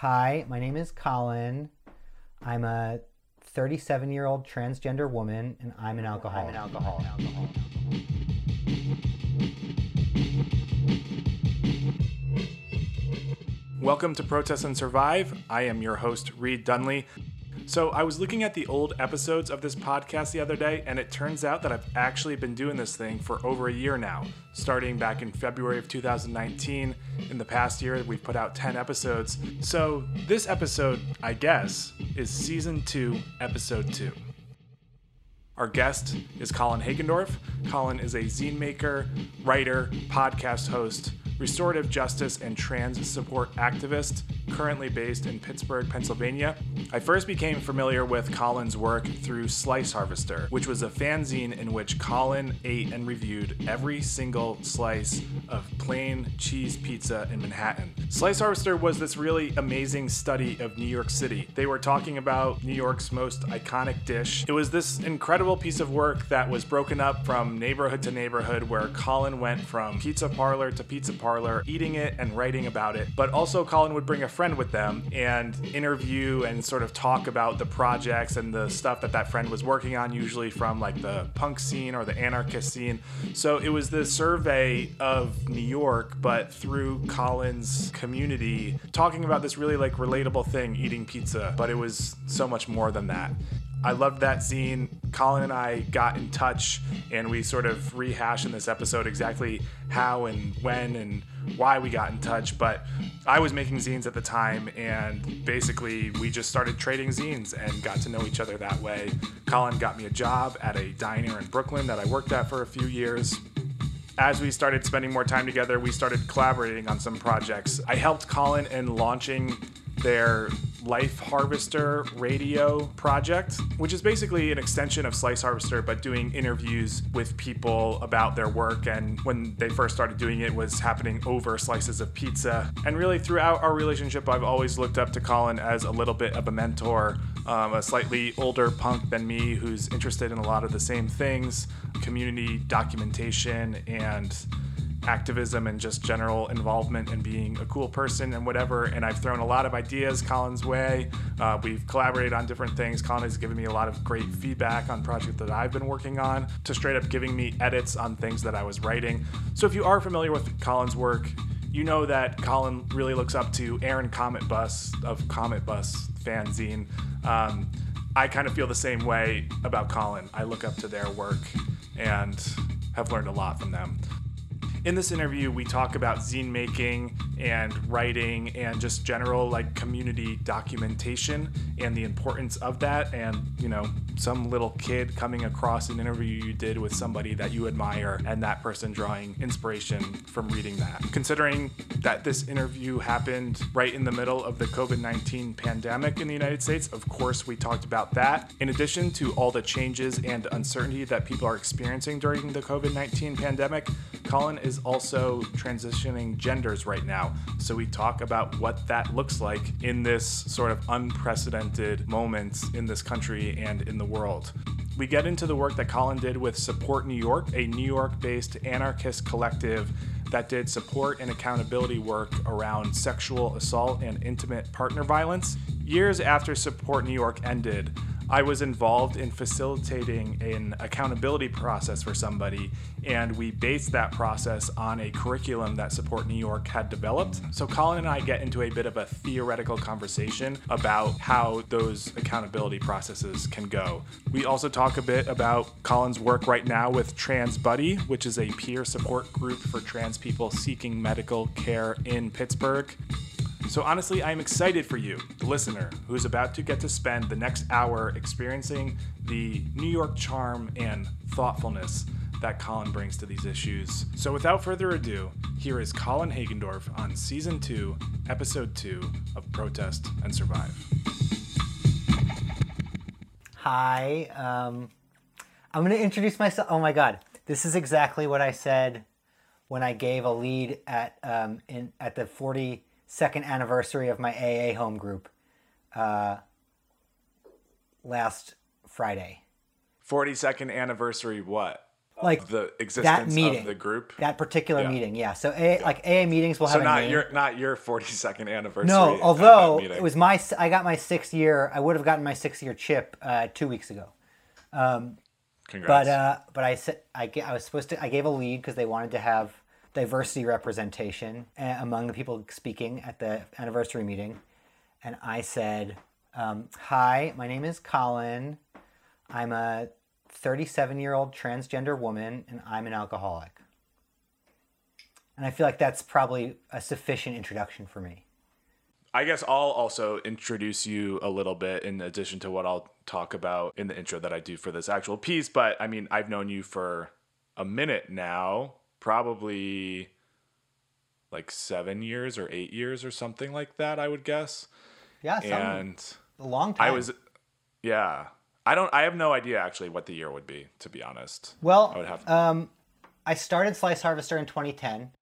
Hi, my name is Colin. I'm a 37 year old transgender woman, and I'm an alcoholic. I'm an alcoholic. Welcome to Protest and Survive. I am your host, Reed Dunley. So, I was looking at the old episodes of this podcast the other day, and it turns out that I've actually been doing this thing for over a year now, starting back in February of 2019. In the past year, we've put out 10 episodes. So, this episode, I guess, is season 2, episode 2. Our guest is Colin Hagendorf. Colin is a zine maker, writer, podcast host, restorative justice, and trans support activist, currently based in Pittsburgh, Pennsylvania. I first became familiar with Colin's work through Slice Harvester, which was a fanzine in which Colin ate and reviewed every single slice of plain cheese pizza in Manhattan. Slice Harvester was this really amazing study of New York City. They were talking about New York's most iconic dish. It was this incredible piece of work that was broken up from neighborhood to neighborhood where Colin went from pizza parlor to pizza parlor, eating it and writing about it. But also, Colin would bring a friend with them and interview and sort of talk about the projects and the stuff that that friend was working on, usually from like the punk scene or the anarchist scene. So it was the survey of New York, but through Colin's community, talking about this really like relatable thing, eating pizza. But it was so much more than that. I loved that scene. Colin and I got in touch and we sort of rehash in this episode exactly how and when and why we got in touch. But I was making zines at the time and basically we just started trading zines and got to know each other that way. Colin got me a job at a diner in Brooklyn that I worked at for a few years as we started spending more time together, we started collaborating on some projects. I helped Colin in launching their Life Harvester radio project, which is basically an extension of Slice Harvester, but doing interviews with people about their work. And when they first started doing it, was happening over slices of pizza. And really, throughout our relationship, I've always looked up to Colin as a little bit of a mentor, um, a slightly older punk than me who's interested in a lot of the same things community documentation and activism and just general involvement and being a cool person and whatever. And I've thrown a lot of ideas Colin's way. Uh, we've collaborated on different things. Colin has given me a lot of great feedback on projects that I've been working on, to straight up giving me edits on things that I was writing. So if you are familiar with Colin's work, you know that Colin really looks up to Aaron Cometbus of Cometbus fanzine. Um, I kind of feel the same way about Colin. I look up to their work and have learned a lot from them. In this interview, we talk about zine making and writing and just general like community documentation and the importance of that. And, you know, some little kid coming across an interview you did with somebody that you admire and that person drawing inspiration from reading that. Considering that this interview happened right in the middle of the COVID 19 pandemic in the United States, of course, we talked about that. In addition to all the changes and uncertainty that people are experiencing during the COVID 19 pandemic, Colin is also transitioning genders right now. So we talk about what that looks like in this sort of unprecedented moment in this country and in the world. We get into the work that Colin did with Support New York, a New York based anarchist collective that did support and accountability work around sexual assault and intimate partner violence. Years after Support New York ended, I was involved in facilitating an accountability process for somebody, and we based that process on a curriculum that Support New York had developed. So, Colin and I get into a bit of a theoretical conversation about how those accountability processes can go. We also talk a bit about Colin's work right now with Trans Buddy, which is a peer support group for trans people seeking medical care in Pittsburgh. So, honestly, I'm excited for you, the listener, who's about to get to spend the next hour experiencing the New York charm and thoughtfulness that Colin brings to these issues. So, without further ado, here is Colin Hagendorf on Season 2, Episode 2 of Protest and Survive. Hi. Um, I'm going to introduce myself. Oh my God. This is exactly what I said when I gave a lead at um, in at the 42nd anniversary of my AA home group uh, last Friday. 42nd anniversary, what? like the existence meeting. of the group. that particular Yeah. meeting. Yeah. So a, like AA meetings will so have a not your not your 42nd anniversary. no, although it was my I got my sixth year. I would have gotten my sixth year chip uh, two weeks ago. Congrats. But uh, but I said I, I was supposed to I gave a lead because they wanted to have diversity representation uh, among the people speaking at the anniversary meeting, and I said, um, "Hi, my name is Colin. I'm a 37 year old transgender woman, and I'm an alcoholic." And I feel like that's probably a sufficient introduction for me. I guess I'll also introduce you a little bit in addition to what I'll talk about in the intro that I do for this actual piece. But I mean, I've known you for a minute now, probably like seven years or eight years or something like that, I would guess. Yeah, some, And a long time. I was, yeah. I don't, I have no idea actually what the year would be, to be honest. Well, I would have- um, I started Slice Harvester in 2010.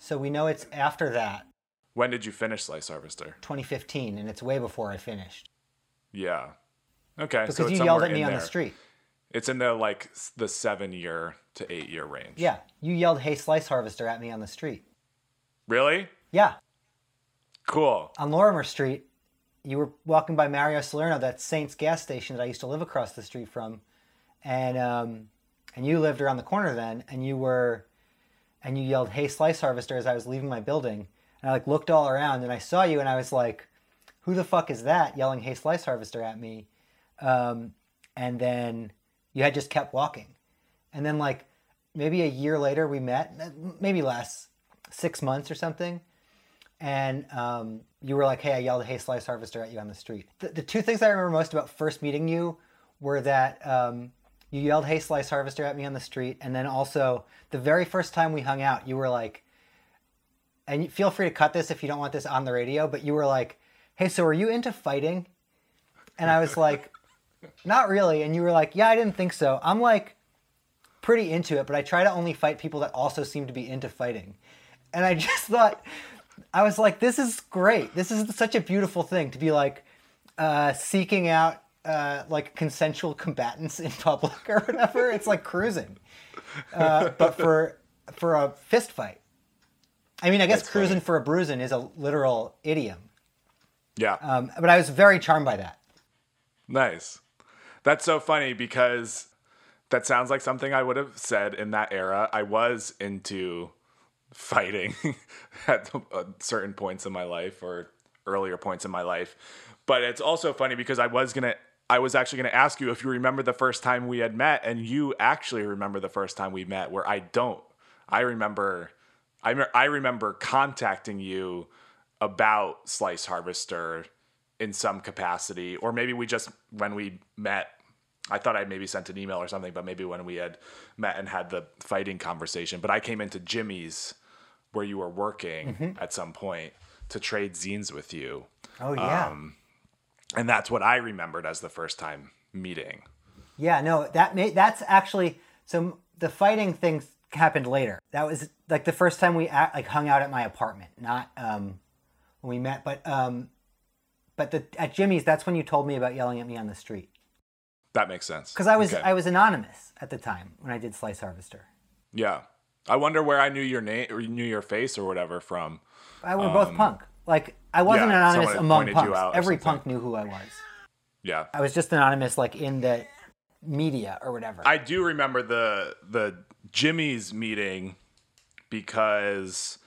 So we know it's after that, When did you finish Slice Harvester? 2015, and it's way before I finished. Yeah. Okay. Because so it's you yelled at me on the street. It's in the like the seven year to eight year range. Yeah, you yelled, hey, Slice Harvester at me on the street. Really? Yeah, Cool. on Lorimer Street, you were walking by Mario Salerno, that Saints gas station that I used to live across the street from, and um, and you lived around the corner then, and you were, and you yelled, "Hey, Slice Harvester!" as I was leaving my building, and I like looked all around, and I saw you, and I was like, "Who the fuck is that yelling, "Hey, Slice Harvester!" at me?" Um, and then you had just kept walking, and then like maybe a year later we met, maybe less, six months or something and um, you were like, "Hey, I yelled "Hey, Slice Harvester" at you on the street." The, the two things I remember most about first meeting you were that um, you yelled "Hey, Slice Harvester" at me on the street, and then also the very first time we hung out, you were like, and feel free to cut this if you don't want this on the radio, but you were like, "Hey, so are you into fighting?" And I was like, "Not really," and you were like, "Yeah, I didn't think so." I'm like pretty into it, but I try to only fight people that also seem to be into fighting. And I just thought, I was like, this is great. This is such a beautiful thing to be like uh, seeking out uh, like consensual combatants in public or whatever. It's like cruising, uh, but for for a fist fight. I mean, I guess That's cruising funny. for a bruising is a literal idiom. Yeah. Um, but I was very charmed by that. Nice. That's so funny because that sounds like something I would have said in that era. I was into fighting at uh, certain points in my life or earlier points in my life. But it's also funny because I was going to I was actually going to ask you if you remember the first time we had met and you actually remember the first time we met where I don't. I remember I me- I remember contacting you about Slice Harvester in some capacity, or maybe we just when we met. I thought I maybe sent an email or something, but maybe when we had met and had the fighting conversation. But I came into Jimmy's where you were working at some point to trade zines with you, Oh yeah, Um, and that's what I remembered as the first time meeting. yeah. No, that may, that's actually so. The fighting thing happened later. That was like the first time we act, like hung out at my apartment, not um, when we met, but um, but the, at Jimmy's. That's when you told me about yelling at me on the street That makes sense because I was Okay. I was anonymous at the time when I did Slice Harvester. yeah. I wonder where I knew your name or knew your face or whatever from. I were both punk. Like I wasn't Um, yeah, anonymous among punks. Every punk knew who I was. Yeah. I was just anonymous, like in the media or whatever. I do remember the the Jimmy's meeting because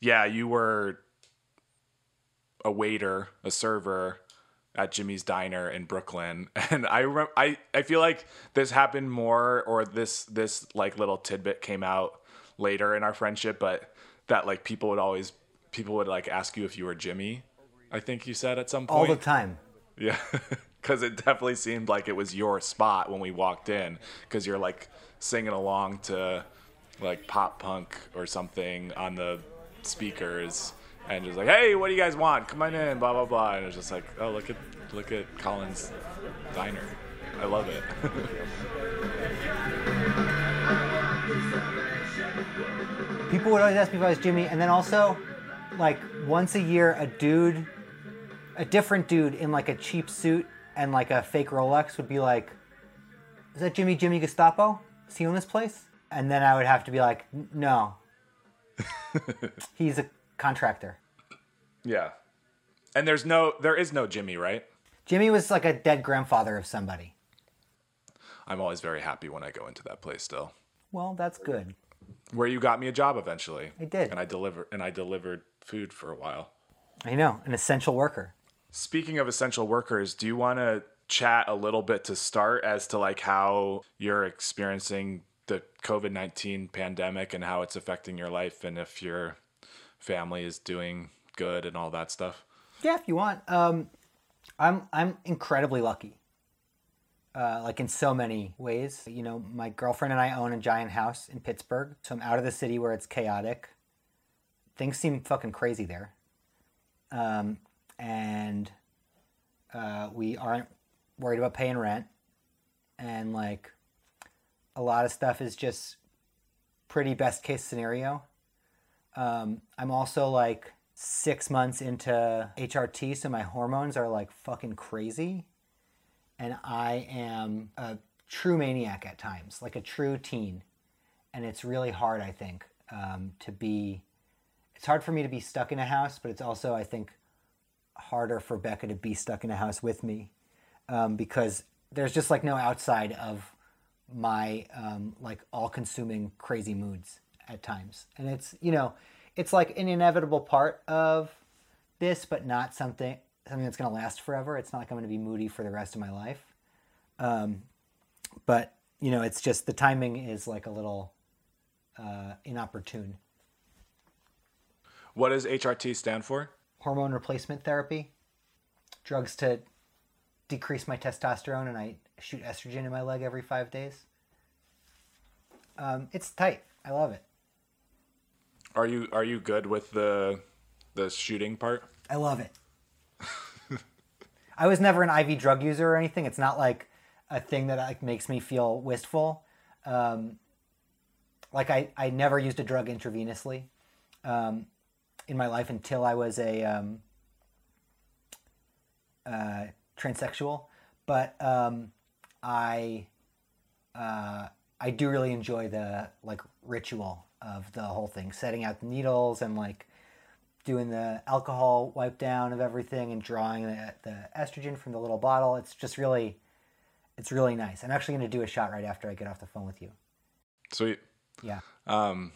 yeah, you were a waiter, a server at Jimmy's Diner in Brooklyn, and I remember I I feel like this happened more or this this like little tidbit came out later in our friendship, but that like people would always people would like ask you if you were Jimmy. I think you said at some point all the time. Yeah, because it definitely seemed like it was your spot when we walked in, because you're like singing along to like pop punk or something on the speakers, and just like, hey, what do you guys want? Come on in, blah blah blah, and it's just like, oh, look at look at Colin's diner. I love it. People would always ask me if I was Jimmy, and then also, like once a year, a dude, a different dude in like a cheap suit and like a fake Rolex would be like, "Is that Jimmy Jimmy Gestapo?" Is he own this place? And then I would have to be like, no. He's a contractor. Yeah. And there's no, there is no Jimmy, right? Jimmy was like a dead grandfather of somebody. I'm always very happy when I go into that place still. Well, that's good. Where you got me a job eventually. I did. And I deliver and I delivered food for a while. I know, an essential worker. Speaking of essential workers, do you want to chat a little bit to start as to like how you're experiencing the COVID-19 pandemic and how it's affecting your life and if your family is doing good and all that stuff? Yeah, if you want. Um, I'm I'm incredibly lucky. Uh, like in so many ways, you know, my girlfriend and I own a giant house in Pittsburgh, so I'm out of the city where it's chaotic. Things seem fucking crazy there, um, and uh, we aren't worried about paying rent, and like a lot of stuff is just pretty best case scenario. Um, I'm also like six months into HRT, so my hormones are like fucking crazy. And I am a true maniac at times, like a true teen. And it's really hard, I think, um, to be. It's hard for me to be stuck in a house, but it's also, I think, harder for Becca to be stuck in a house with me um, because there's just like no outside of my um, like all-consuming crazy moods at times, and it's you know, it's like an inevitable part of this, but not something something that's going to last forever. It's not like I'm going to be moody for the rest of my life. Um, but you know, it's just the timing is like a little uh, inopportune. What does HRT stand for? Hormone replacement therapy, drugs to decrease my testosterone, and I shoot estrogen in my leg every five days. Um, it's tight. I love it. Are you are you good with the the shooting part? I love it. I was never an IV drug user or anything. It's not like a thing that like makes me feel wistful. Um, like I, I never used a drug intravenously um, in my life until I was a um, uh, transsexual. But um, I uh, I do really enjoy the like ritual of the whole thing, setting out the needles and like doing the alcohol wipe down of everything and drawing the, the estrogen from the little bottle. It's just really, it's really nice. I'm actually going to do a shot right after I get off the phone with you. Sweet. Yeah. Um,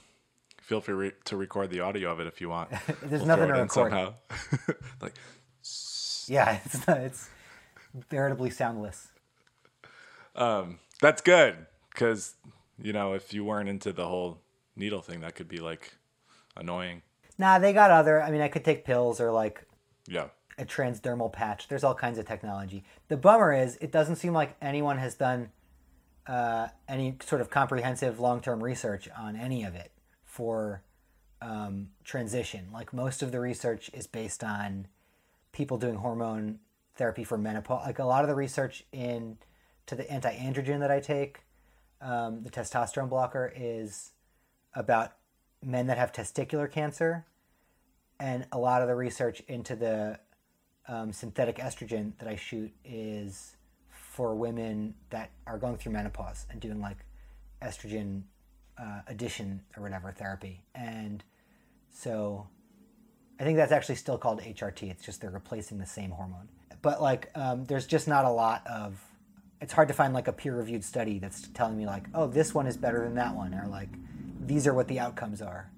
feel free re- to record the audio of it if you want. There's We'll nothing to record. somehow. like Yeah, it's it's veritably soundless. um, that's good because you know if you weren't into the whole needle thing, that could be like annoying. Nah, they got other. I mean, I could take pills or like Yeah. a transdermal patch. There's all kinds of technology. The bummer is, it doesn't seem like anyone has done uh, any sort of comprehensive long term research on any of it for um, transition. Like most of the research is based on people doing hormone therapy for menopause. Like a lot of the research in to the anti androgen that I take, um, the testosterone blocker, is about men that have testicular cancer and a lot of the research into the um, synthetic estrogen that I shoot is for women that are going through menopause and doing like estrogen uh, addition or whatever therapy. And so I think that's actually still called HRT. It's just they're replacing the same hormone. But like, um, there's just not a lot of. It's hard to find like a peer-reviewed study that's telling me like, oh, this one is better than that one, or like, these are what the outcomes are.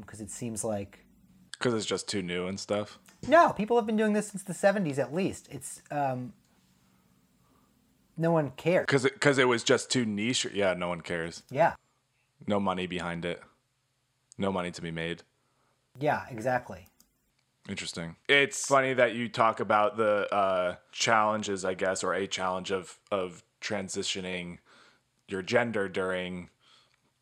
Because it seems like Because it's just too new and stuff. no, people have been doing this since the 70s at least. It's um no one cares. Because it, cause it was just too niche. Yeah, no one cares. Yeah. No money behind it. No money to be made. Yeah, exactly. Interesting. It's funny that you talk about the uh, challenges, I guess, or a challenge of of transitioning your gender during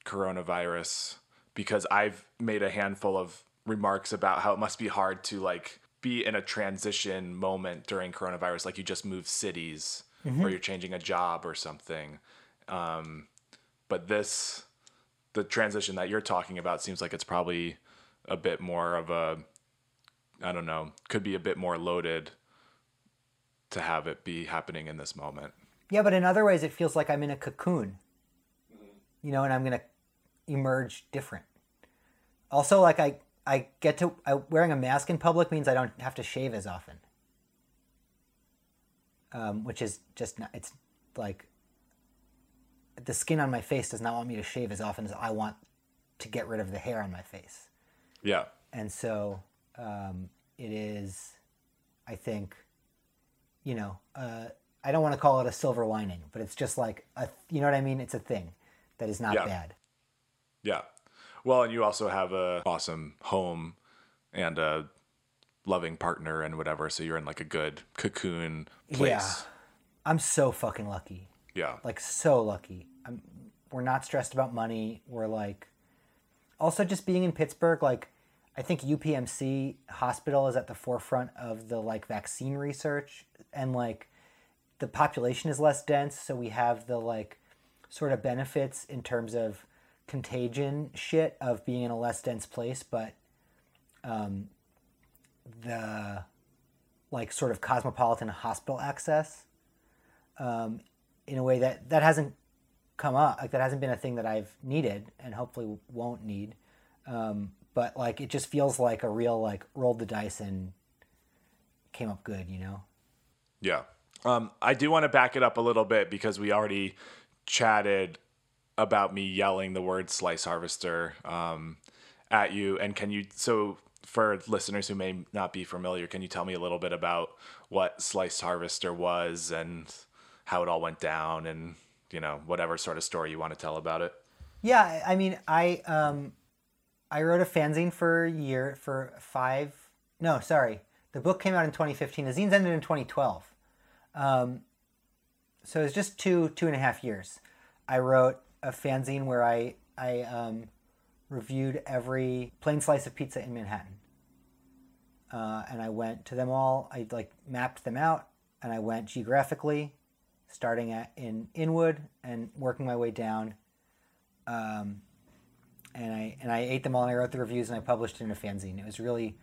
coronavirus, because I've made a handful of remarks about how it must be hard to like be in a transition moment during coronavirus, like you just move cities or you're changing a job or something. Um, but this, the transition that you're talking about, seems like it's probably a bit more of a I don't know, could be a bit more loaded to have it be happening in this moment. Yeah, but in other ways it feels like I'm in a cocoon. you know, and I'm gonna emerge different. Also, like I I get to I, wearing a mask in public means I don't have to shave as often, um, which is just not. It's like the skin on my face does not want me to shave as often as I want to get rid of the hair on my face, Yeah. and so um, it is. I think, you know, uh, I don't want to call it a silver lining, but it's just like a, you know what I mean. It's a thing that is not Yeah. bad. Yeah. Well, and you also have a awesome home and a loving partner and whatever, so you're in like a good cocoon place. Yeah. I'm so fucking lucky. Yeah. like so lucky. I'm, we're not stressed about money. We're like, also just being in Pittsburgh. Like, I think UPMC hospital is at the forefront of the like vaccine research, and like, the population is less dense, so we have the like, sort of benefits in terms of contagion shit of being in a less dense place, but, um, the like sort of cosmopolitan hospital access um, in a way that that hasn't come up like that hasn't been a thing that i've needed and hopefully won't need um, but like it just feels like a real like rolled the dice and came up good you know Yeah. Um, I do want to back it up a little bit because we already chatted about me yelling the word slice harvester um, at you. And can you, so for listeners who may not be familiar, can you tell me a little bit about what slice harvester was and how it all went down and, you know, whatever sort of story you want to tell about it? yeah i mean i um i wrote a fanzine for a year for five no sorry the book came out in 2015 the zines ended in 2012 um, so it was just two two and a half years i wrote a fanzine where i i um, reviewed every plain slice of pizza in manhattan. Uh, and i went to them all. I like mapped them out and i went geographically starting at in inwood and working my way down um, and I and I ate them all and I wrote the reviews and I published it in a fanzine. It was really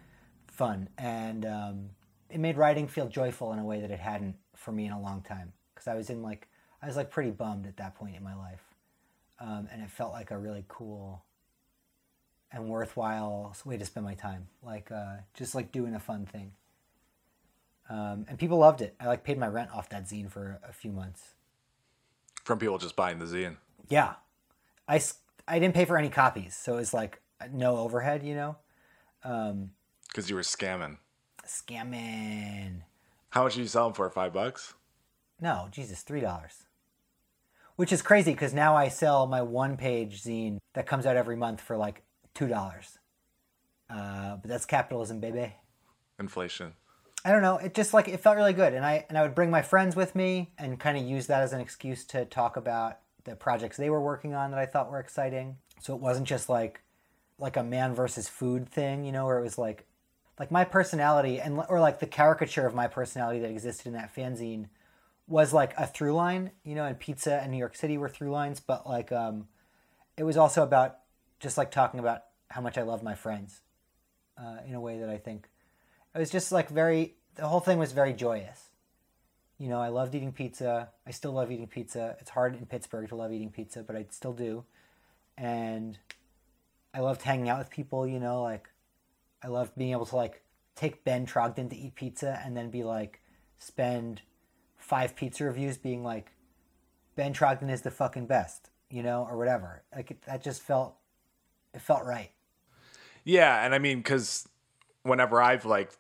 fun and um, it made writing feel joyful in a way that it hadn't for me in a long time because I was in like I was like pretty bummed at that point in my life, um, and it felt like a really cool and worthwhile way to spend my time, like uh, just like doing a fun thing. Um, and people loved it. I like paid my rent off that zine for a few months. From people just buying the zine. Yeah, I I didn't pay for any copies, so it's like no overhead, you know. Um, Because you were scamming. scamming. How much did you sell them for? Five bucks? No, Jesus, three dollars. Which is crazy because now I sell my one-page zine that comes out every month for like two dollars. Uh, but that's capitalism, baby. Inflation. I don't know. It just like it felt really good, and I and I would bring my friends with me and kind of use that as an excuse to talk about the projects they were working on that I thought were exciting. So it wasn't just like like a man versus food thing, you know, where it was like like my personality and or like the caricature of my personality that existed in that fanzine was like a through line, you know, and pizza and New York City were through lines, but like um it was also about just like talking about how much I love my friends uh, in a way that I think it was just like very the whole thing was very joyous. You know i loved eating pizza. I still love eating pizza. It's hard in pittsburgh to love eating pizza but i still do. And i loved hanging out with people you know like i loved being able to like take ben trogdon to eat pizza and then be like spend five pizza reviews being like ben trogdon is the fucking best you know or whatever. Like it, that just felt it felt right. Yeah, and I mean, because whenever I've like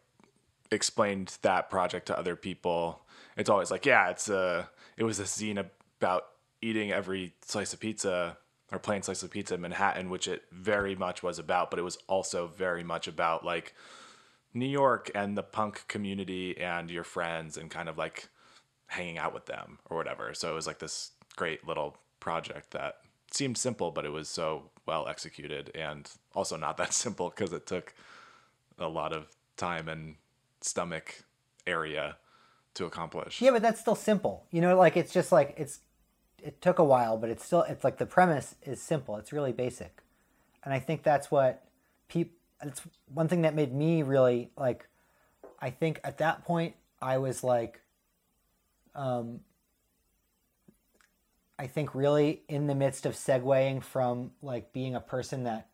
explained that project to other people, it's always like, yeah, it's a, it was a zine about eating every slice of pizza or plain slice of pizza in Manhattan, which it very much was about, but it was also very much about like New York and the punk community and your friends and kind of like hanging out with them or whatever. So it was like this great little project that seemed simple, but it was so well executed and also not that simple because it took a lot of time and stomach area to accomplish. Yeah, but that's still simple. You know, like it's just like it's it took a while, but it's still it's like the premise is simple. It's really basic. And I think that's what peop it's one thing that made me really like I think at that point I was like um I think really in the midst of segueing from like being a person that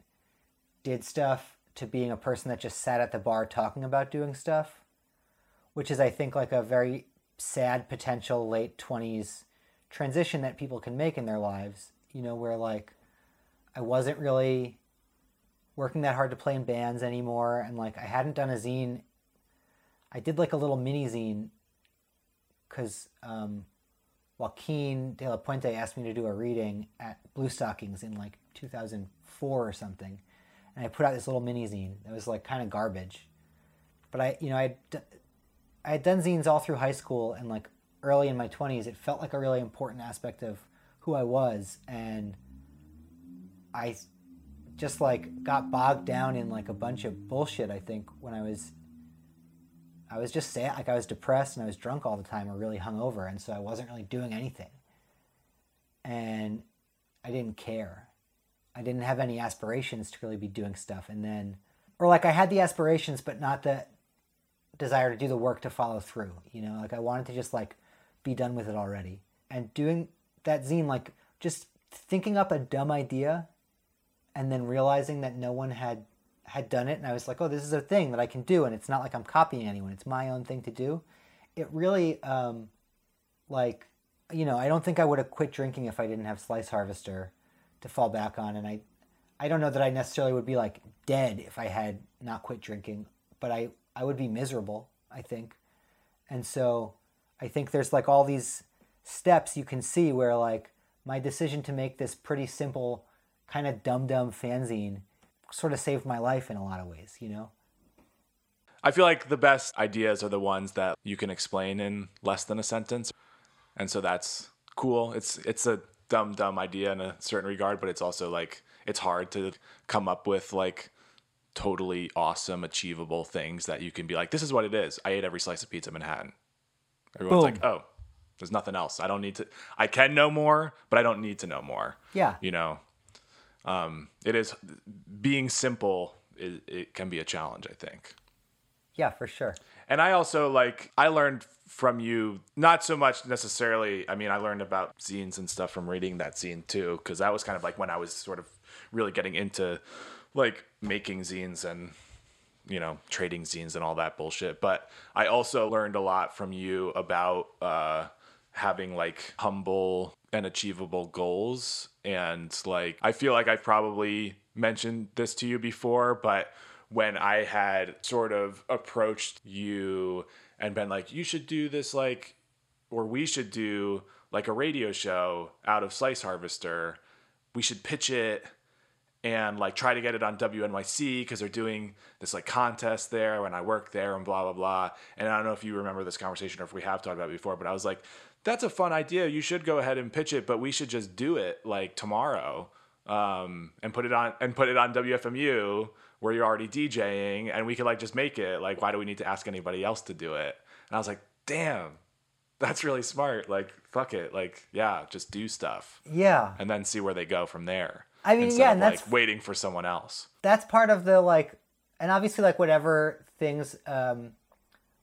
did stuff to being a person that just sat at the bar talking about doing stuff, which is I think like a very sad potential late 20s transition that people can make in their lives, you know, where like I wasn't really working that hard to play in bands anymore and like I hadn't done a zine. I did like a little mini zine cuz um Joaquin de la Puente asked me to do a reading at Bluestockings in like 2004 or something. And I put out this little mini zine that was like kind of garbage. But I, you know, I, I had done zines all through high school and like early in my 20s. It felt like a really important aspect of who I was. And I just like got bogged down in like a bunch of bullshit, I think, when I was I was just sad, like I was depressed and I was drunk all the time or really hungover, and so I wasn't really doing anything. And I didn't care. I didn't have any aspirations to really be doing stuff. And then, or like I had the aspirations, but not the desire to do the work to follow through. You know, like I wanted to just like be done with it already. And doing that zine, like just thinking up a dumb idea and then realizing that no one had had done it and I was like, oh, this is a thing that I can do and it's not like I'm copying anyone. It's my own thing to do. It really um like you know, I don't think I would have quit drinking if I didn't have Slice Harvester to fall back on and I I don't know that I necessarily would be like dead if I had not quit drinking, but I I would be miserable, I think. And so I think there's like all these steps you can see where like my decision to make this pretty simple kind of dumb dumb fanzine sort of saved my life in a lot of ways, you know? I feel like the best ideas are the ones that you can explain in less than a sentence. And so that's cool. It's it's a dumb dumb idea in a certain regard, but it's also like it's hard to come up with like totally awesome achievable things that you can be like this is what it is. I ate every slice of pizza in Manhattan. Everyone's Boom. like, "Oh, there's nothing else. I don't need to I can know more, but I don't need to know more." Yeah. You know. Um it is being simple it, it can be a challenge, I think. Yeah, for sure. And I also like I learned from you not so much necessarily. I mean, I learned about zines and stuff from reading that zine too, because that was kind of like when I was sort of really getting into like making zines and you know trading zines and all that bullshit. But I also learned a lot from you about uh, having like humble and achievable goals and like I feel like I've probably mentioned this to you before, but when I had sort of approached you and been like, you should do this, like, or we should do like a radio show out of Slice Harvester. We should pitch it and like try to get it on WNYC because they're doing this like contest there when I work there and blah blah blah. And I don't know if you remember this conversation or if we have talked about it before, but I was like, that's a fun idea. You should go ahead and pitch it, but we should just do it like tomorrow um, and put it on and put it on WFMU where you're already DJing, and we could like just make it. Like, why do we need to ask anybody else to do it? And I was like, damn, that's really smart. Like, fuck it. Like, yeah, just do stuff Yeah. and then see where they go from there. I mean, yeah, and that's- like waiting for someone else. That's part of the like and obviously like whatever things um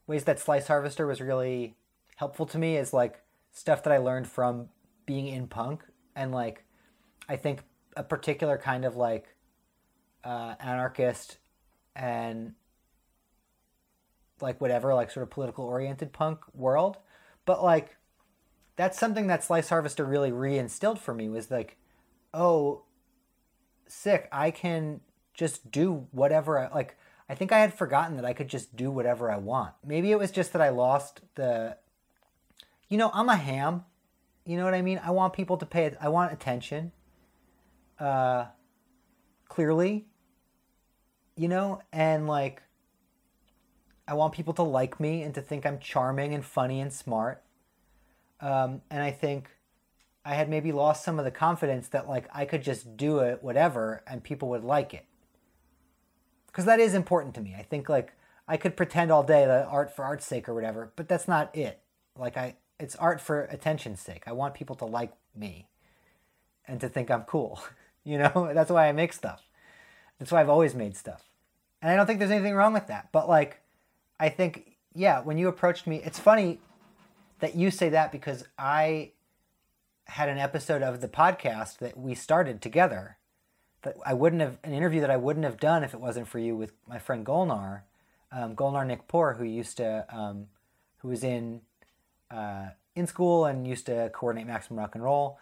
ways that Slice Harvester was really helpful to me is like stuff that I learned from being in punk. And like I think a particular kind of like uh, anarchist and like whatever like sort of political oriented punk world. But like that's something that slice harvester really reinstilled for me was like oh sick i can just do whatever i like i think i had forgotten that i could just do whatever i want. Maybe it was just that i lost the you know i'm a ham. You know what i mean? I want people to pay i want attention uh clearly you know? And like i want people to like me and to think i'm charming and funny and smart. Um, and i think i had maybe lost some of the confidence that like i could just do it whatever and people would like it. Because that is important to me. I think like i could pretend all day that art for art's sake or whatever but that's not it. Like i it's art for attention's sake i want people to like me and to think i'm cool you know that's why i make stuff that's why I've always made stuff. And I don't think there's anything wrong with that. But like I think yeah, when you approached me, it's funny that you say that because I had an episode of the podcast that we started together that I wouldn't have an interview that I wouldn't have done if it wasn't for you with my friend Golnar, um, Golnar Nikpour, who used to um, who was in uh, in school and used to coordinate Maximum Rock and Roll,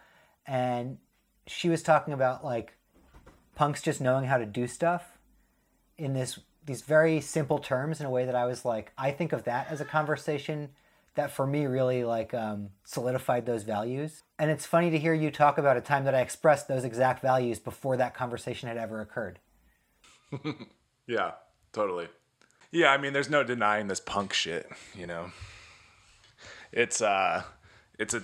and she was talking about like punks just knowing how to do stuff in this these very simple terms in a way that I was like I think of that as a conversation that for me really like um, solidified those values. And it's funny to hear you talk about a time that I expressed those exact values before that conversation had ever occurred. yeah, totally. Yeah, I mean, there's no denying this punk shit. You know, it's uh, it's a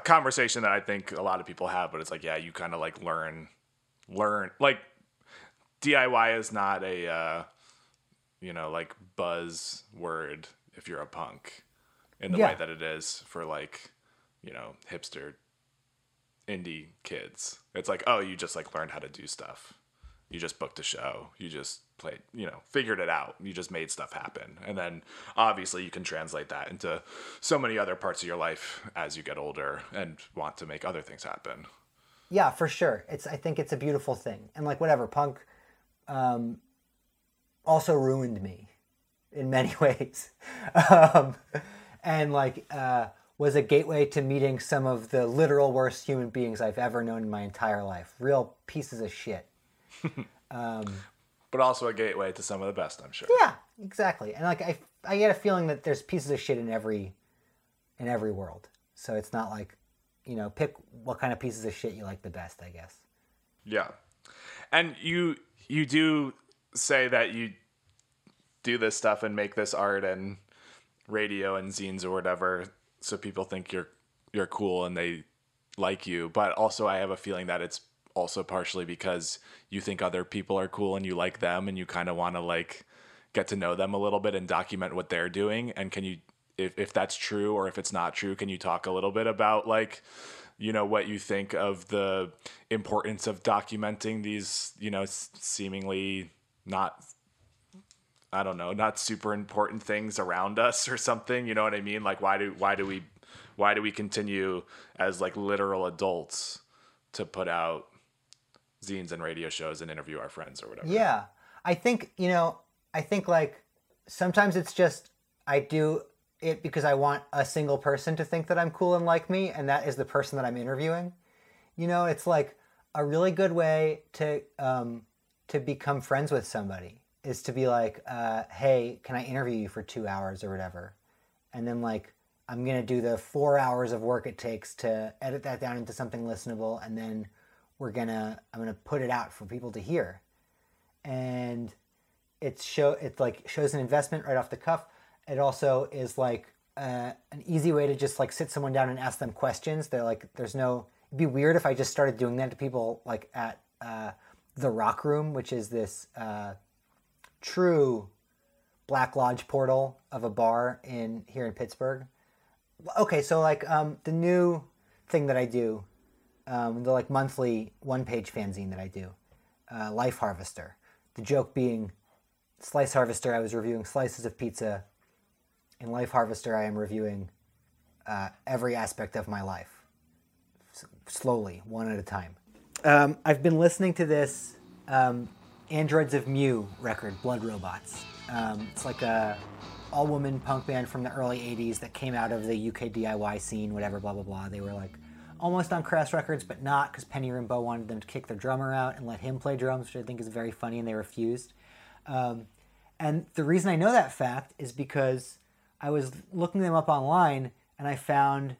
conversation that I think a lot of people have, but it's like, yeah, you kind of like learn, learn like DIY is not a, uh, you know, like buzz word if you're a punk in the yeah. way that it is for like, you know, hipster indie kids. It's like, oh, you just like learned how to do stuff. You just booked a show. You just played, you know, figured it out. You just made stuff happen. And then obviously you can translate that into so many other parts of your life as you get older and want to make other things happen. Yeah, for sure. It's I think it's a beautiful thing. And like whatever, punk um, also ruined me in many ways. um, and like uh, was a gateway to meeting some of the literal worst human beings I've ever known in my entire life. Real pieces of shit. Um, but also a gateway to some of the best, I'm sure. Yeah, exactly. And like I, I get a feeling that there's pieces of shit in every, in every world. So it's not like, you know, pick what kind of pieces of shit you like the best, I guess. Yeah, and you you do say that you do this stuff and make this art and radio and zines or whatever so people think you're you're cool and they like you but also i have a feeling that it's also partially because you think other people are cool and you like them and you kind of want to like get to know them a little bit and document what they're doing and can you if, if that's true or if it's not true can you talk a little bit about like you know what you think of the importance of documenting these you know seemingly not I don't know, not super important things around us or something. You know what I mean? Like why do why do we why do we continue as like literal adults to put out zines and radio shows and interview our friends or whatever? Yeah. I think, you know, I think like sometimes it's just I do it because I want a single person to think that I'm cool and like me, and that is the person that I'm interviewing. You know, it's like a really good way to um, to become friends with somebody is to be like, uh, hey, can I interview you for two hours or whatever? And then like I'm gonna do the four hours of work it takes to edit that down into something listenable, and then we're gonna I'm gonna put it out for people to hear. And it's show it like shows an investment right off the cuff it also is like uh, an easy way to just like sit someone down and ask them questions. They're like, there's no. It'd be weird if I just started doing that to people like at uh, the Rock Room, which is this uh, true Black Lodge portal of a bar in here in Pittsburgh. Okay, so like um, the new thing that I do, um, the like monthly one page fanzine that I do, uh, Life Harvester. The joke being, Slice Harvester. I was reviewing slices of pizza in Life Harvester, I am reviewing uh, every aspect of my life, S- slowly, one at a time. Um, I've been listening to this um, Androids of Mu record, Blood Robots. Um, it's like a all-woman punk band from the early '80s that came out of the UK DIY scene, whatever, blah blah blah. They were like almost on Crass Records, but not because Penny Rimbaud wanted them to kick their drummer out and let him play drums, which I think is very funny, and they refused. Um, and the reason I know that fact is because I was looking them up online and I found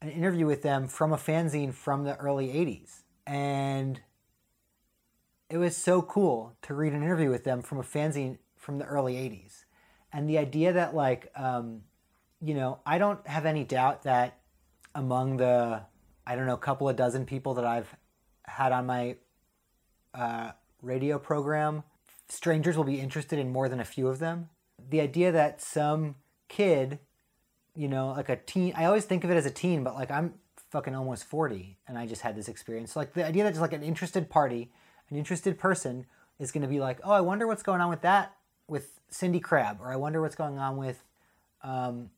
an interview with them from a fanzine from the early 80s. And it was so cool to read an interview with them from a fanzine from the early 80s. And the idea that, like, um, you know, I don't have any doubt that among the, I don't know, a couple of dozen people that I've had on my uh, radio program, strangers will be interested in more than a few of them. The idea that some kid, you know, like a teen. I always think of it as a teen, but like I'm fucking almost 40 and I just had this experience. So like the idea that just like an interested party, an interested person is going to be like, oh, I wonder what's going on with that with Cindy Crabb, or I wonder what's going on with, um,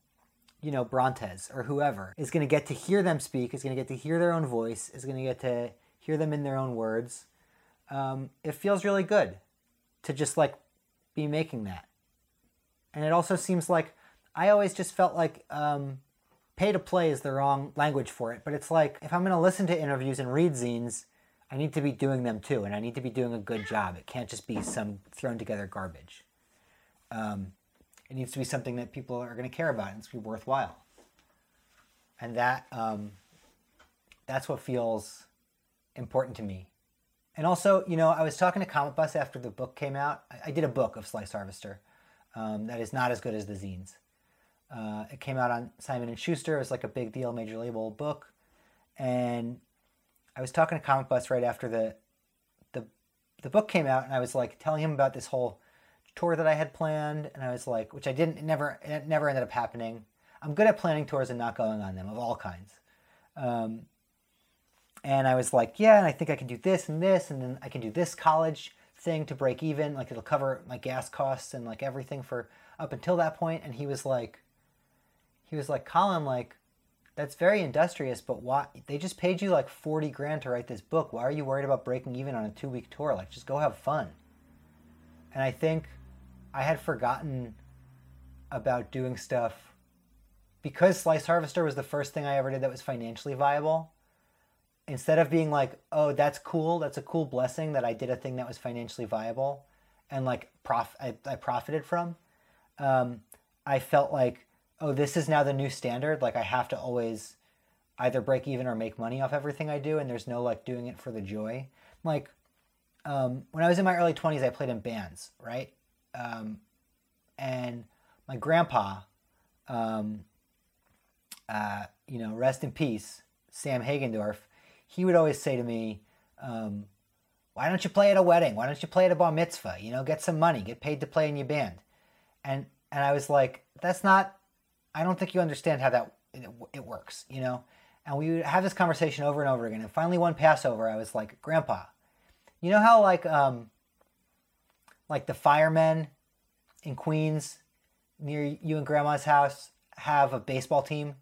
you know, Brontez or whoever is going to get to hear them speak, is going to get to hear their own voice, is going to get to hear them in their own words. Um, it feels really good to just like be making that. And it also seems like I always just felt like um, pay to play is the wrong language for it. But it's like if I'm going to listen to interviews and read zines, I need to be doing them too, and I need to be doing a good job. It can't just be some thrown together garbage. Um, it needs to be something that people are going to care about and it's be worthwhile. And that um, that's what feels important to me. And also, you know, I was talking to Cometbus after the book came out. I, I did a book of Slice Harvester um, that is not as good as the zines. Uh, it came out on Simon and Schuster. It was like a big deal, major label book, and I was talking to Cometbus right after the the the book came out, and I was like telling him about this whole tour that I had planned, and I was like, which I didn't, never, it never ended up happening. I'm good at planning tours and not going on them of all kinds. Um, and I was like, yeah, and I think I can do this and this, and then I can do this college thing to break even. Like it'll cover my gas costs and like everything for up until that point. And he was like, he was like, Colin, like, that's very industrious, but why? They just paid you like 40 grand to write this book. Why are you worried about breaking even on a two week tour? Like, just go have fun. And I think I had forgotten about doing stuff because Slice Harvester was the first thing I ever did that was financially viable. Instead of being like, oh, that's cool, that's a cool blessing that I did a thing that was financially viable and like prof- I, I profited from, um, I felt like, oh, this is now the new standard. Like I have to always either break even or make money off everything I do, and there's no like doing it for the joy. Like um, when I was in my early 20s, I played in bands, right? Um, and my grandpa, um, uh, you know, rest in peace, Sam Hagendorf, he would always say to me, um, why don't you play at a wedding? Why don't you play at a bar mitzvah? You know, get some money, get paid to play in your band. And, and I was like, that's not, I don't think you understand how that, it, it works, you know? And we would have this conversation over and over again. And finally one Passover, I was like, grandpa, you know how like, um, like the firemen in Queens near you and grandma's house have a baseball team.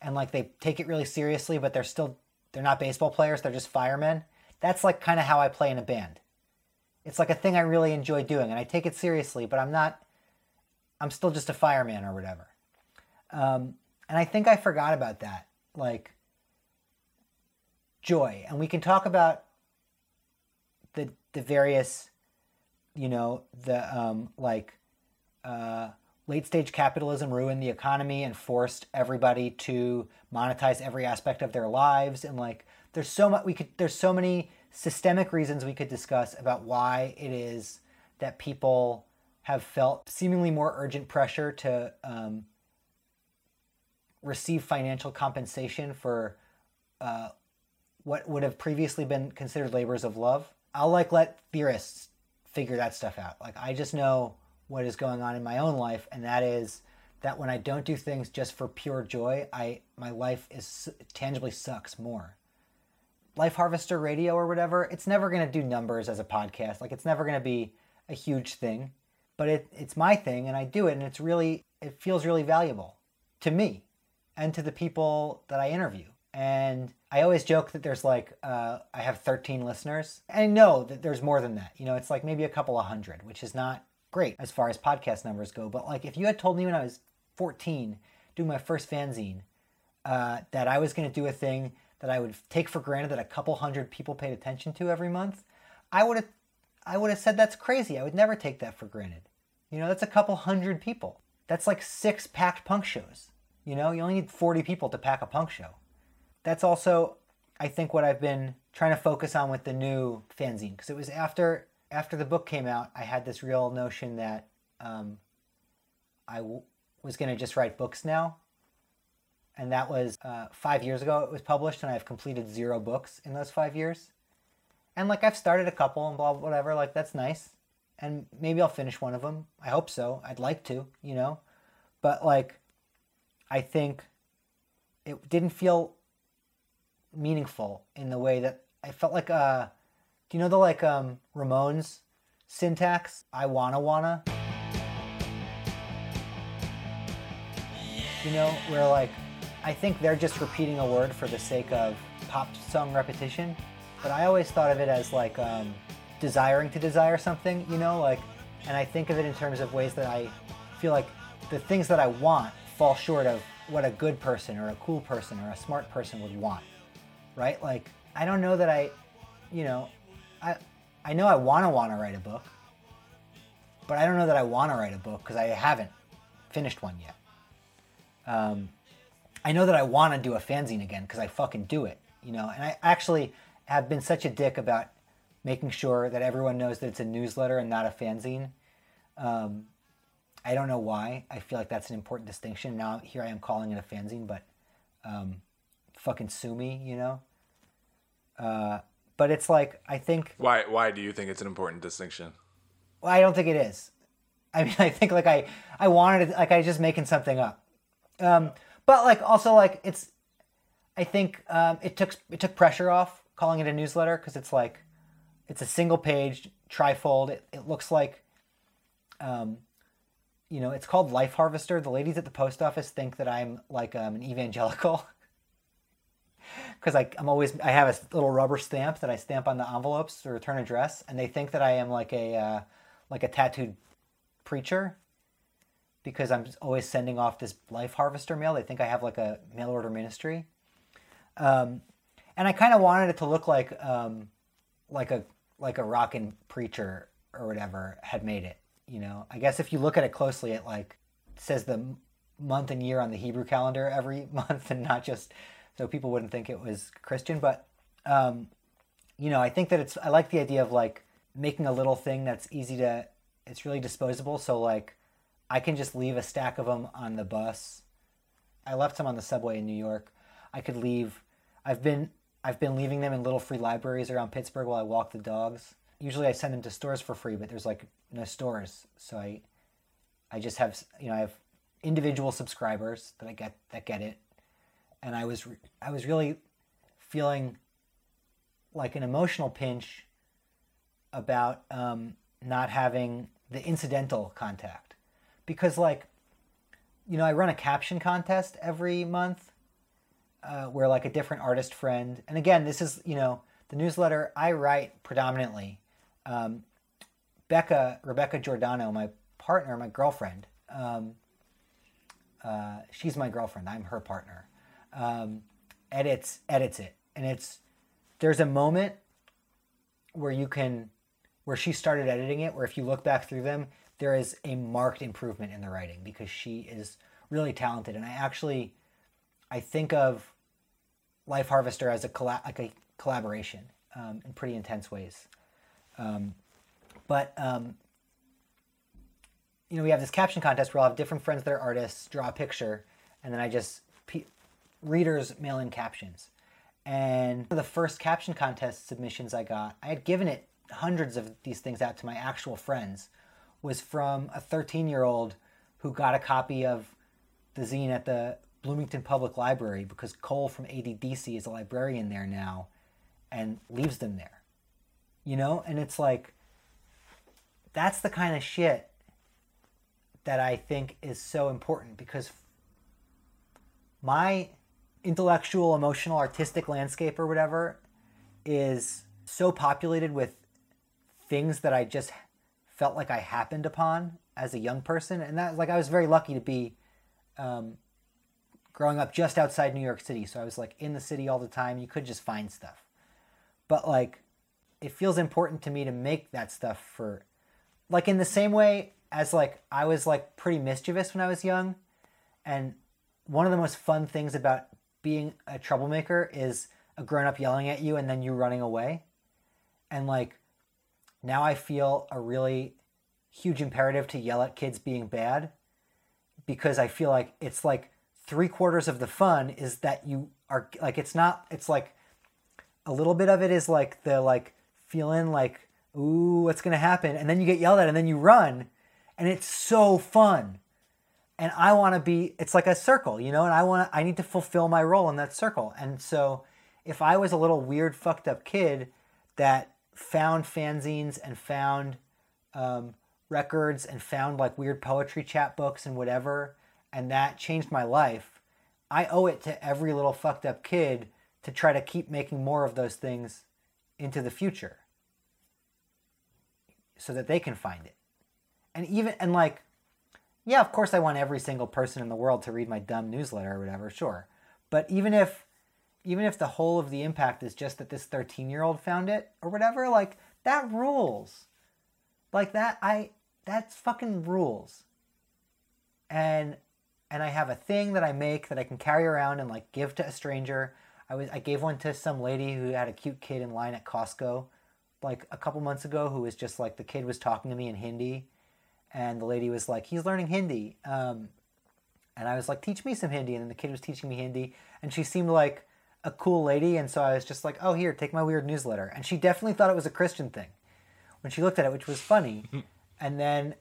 And like they take it really seriously but they're still they're not baseball players they're just firemen. That's like kind of how i play in a band. It's like a thing i really enjoy doing and i take it seriously but i'm not i'm still just a fireman or whatever. Um, and i think i forgot about that like joy. And we can talk about the the various you know the um, like uh, late stage capitalism ruined the economy and forced everybody to monetize every aspect of their lives and like there's so much we could there's so many systemic reasons we could discuss about why it is that people have felt seemingly more urgent pressure to um, receive financial compensation for uh, what would have previously been considered labors of love. I'll like let theorists figure that stuff out. Like I just know what is going on in my own life, and that is that when I don't do things just for pure joy, I my life is tangibly sucks more. Life Harvester Radio or whatever, it's never going to do numbers as a podcast. Like it's never going to be a huge thing, but it, it's my thing and I do it and it's really it feels really valuable to me and to the people that I interview. And I always joke that there's like, uh, I have 13 listeners. I know that there's more than that. You know, it's like maybe a couple of hundred, which is not great as far as podcast numbers go. But like, if you had told me when I was 14, doing my first fanzine, uh, that I was going to do a thing that I would take for granted that a couple hundred people paid attention to every month, I would have, I would have said that's crazy. I would never take that for granted. You know, that's a couple hundred people. That's like six packed punk shows. You know, you only need 40 people to pack a punk show that's also I think what I've been trying to focus on with the new fanzine because it was after after the book came out I had this real notion that um, I w- was going to just write books now. And that was uh, five years ago it was published and I've completed zero books in those five years. And like I've started a couple and blah whatever like that's nice. And maybe I'll finish one of them I hope so. I'd like to you know? But like I think it didn't feel meaningful in the way that I felt like uh do you know the like um Ramones syntax? I wanna wanna. you know, where like I think they're just repeating a word for the sake of pop song repetition. But I always thought of it as like um, desiring to desire something, you know, like, and I think of it in terms of ways that I feel like the things that I want fall short of what a good person or a cool person or a smart person would want, right? Like, I don't know that I, you know, I, I know I want to want to write a book, but I don't know that I want to write a book because I haven't finished one yet. Um, I know that I want to do a fanzine again because I fucking do it, you know. And I actually have been such a dick about making sure that everyone knows that it's a newsletter and not a fanzine. Um, I don't know why. I feel like that's an important distinction. Now here I am calling it a fanzine, but um, fucking sue me, you know. Uh, but it's like I think. Why? Why do you think it's an important distinction? Well, I don't think it is. I mean, I think like I I wanted it, like I was just making something up. Um, but like also like it's, I think um, it took it took pressure off calling it a newsletter because it's like, it's a single page trifold. It, it looks like, um, you know, it's called Life Harvester. The ladies at the post office think that I'm like um, an evangelical. because I'm always I have a little rubber stamp that I stamp on the envelopes to return address, and they think that I am like a uh, like a tattooed preacher because I'm always sending off this life harvester mail. They think I have like a mail order ministry, um, and I kind of wanted it to look like um, like a like a rockin' preacher or whatever had made it. You know, I guess if you look at it closely, it like says the month and year on the Hebrew calendar every month, and not just so people wouldn't think it was Christian. But um, you know, I think that it's I like the idea of like making a little thing that's easy to it's really disposable. So like I can just leave a stack of them on the bus. I left some on the subway in New York. I could leave. I've been I've been leaving them in little free libraries around Pittsburgh while I walk the dogs. Usually I send them to stores for free, but there's like no stores, so I I just have you know I have individual subscribers that I get that get it, and I was I was really feeling like an emotional pinch about um, not having the incidental contact. Because like you know i run a caption contest every month uh, where like a different artist friend and again this is you know the newsletter i write predominantly um, becca rebecca giordano my partner my girlfriend um, uh, she's my girlfriend i'm her partner um, edits edits it. And it's there's a moment where you can where she started editing it where if you look back through them there is a marked improvement in the writing because she is really talented. And i actually i think of life harvester as a like a collaboration um, in pretty intense ways. Um, but um, you know we have this caption contest where i'll have different friends that are artists draw a picture and then i just readers mail in captions and the first caption contest submissions i got i had given it hundreds of these things out to my actual friends was from a 13 year old who got a copy of the zine at the Bloomington Public Library because Cole from ADDC is a librarian there now and leaves them there. You know? And it's like, that's the kind of shit that I think is so important because my intellectual, emotional, artistic landscape or whatever is so populated with things that I just felt like I happened upon as a young person. And that, like, I was very lucky to be um, growing up just outside New York City. So I was like in the city all the time. You could just find stuff. But like, it feels important to me to make that stuff for, like, in the same way as like I was like pretty mischievous when I was young. And one of the most fun things about being a troublemaker is a grown up yelling at you and then you running away. And like, now I feel a really huge imperative to yell at kids being bad because I feel like it's like three quarters of the fun is that you are like it's not it's like a little bit of it is like the like feeling like ooh what's gonna happen? And then you get yelled at and then you run. And it's so fun and I want to be it's like a circle you know and I want I need to fulfill my role in that circle and so if I was a little weird fucked up kid that found fanzines and found um, records and found like weird poetry chapbooks and whatever and that changed my life, I owe it to every little fucked up kid to try to keep making more of those things into the future so that they can find it. And even, and like, yeah, of course I want every single person in the world to read my dumb newsletter or whatever, sure. But even if, even if the whole of the impact is just that this 13 year old found it or whatever, like, that rules. Like that, I, that's fucking rules. And, and I have a thing that I make that I can carry around and like give to a stranger. I was I gave one to some lady who had a cute kid in line at Costco like a couple months ago who was just like the kid was talking to me in Hindi and the lady was like he's learning Hindi. Um, and I was like teach me some Hindi. And then the kid was teaching me Hindi. And she seemed like a cool lady. And so I was just like oh here take my weird newsletter. And she definitely thought it was a Christian thing when she looked at it which was funny. And then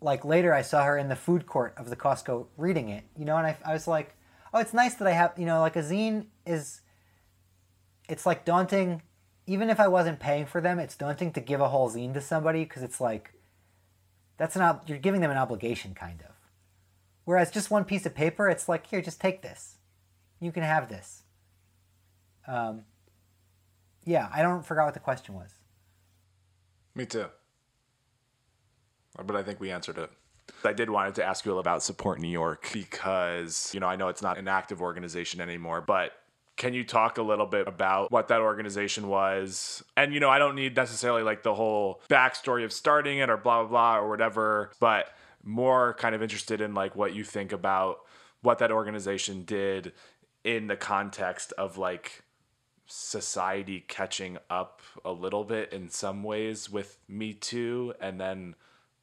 like later I saw her in the food court of the Costco reading it you know? And I, I was like oh it's nice that I have you know like a zine is it's like daunting. Even if I wasn't paying for them, it's daunting to give a whole zine to somebody because it's like that's not you're giving them an obligation kind of. Whereas just one piece of paper, it's like here, just take this. You can have this. Um, yeah, I don't forgot what the question was. Me too. But I think we answered it. I did wanted to ask you about Support New York because, you know, I know it's not an active organization anymore, but can you talk a little bit about what that organization was? And, you know, I don't need necessarily like the whole backstory of starting it or blah, blah, blah, or whatever, but more kind of interested in like what you think about what that organization did in the context of like society catching up a little bit in some ways with Me Too and then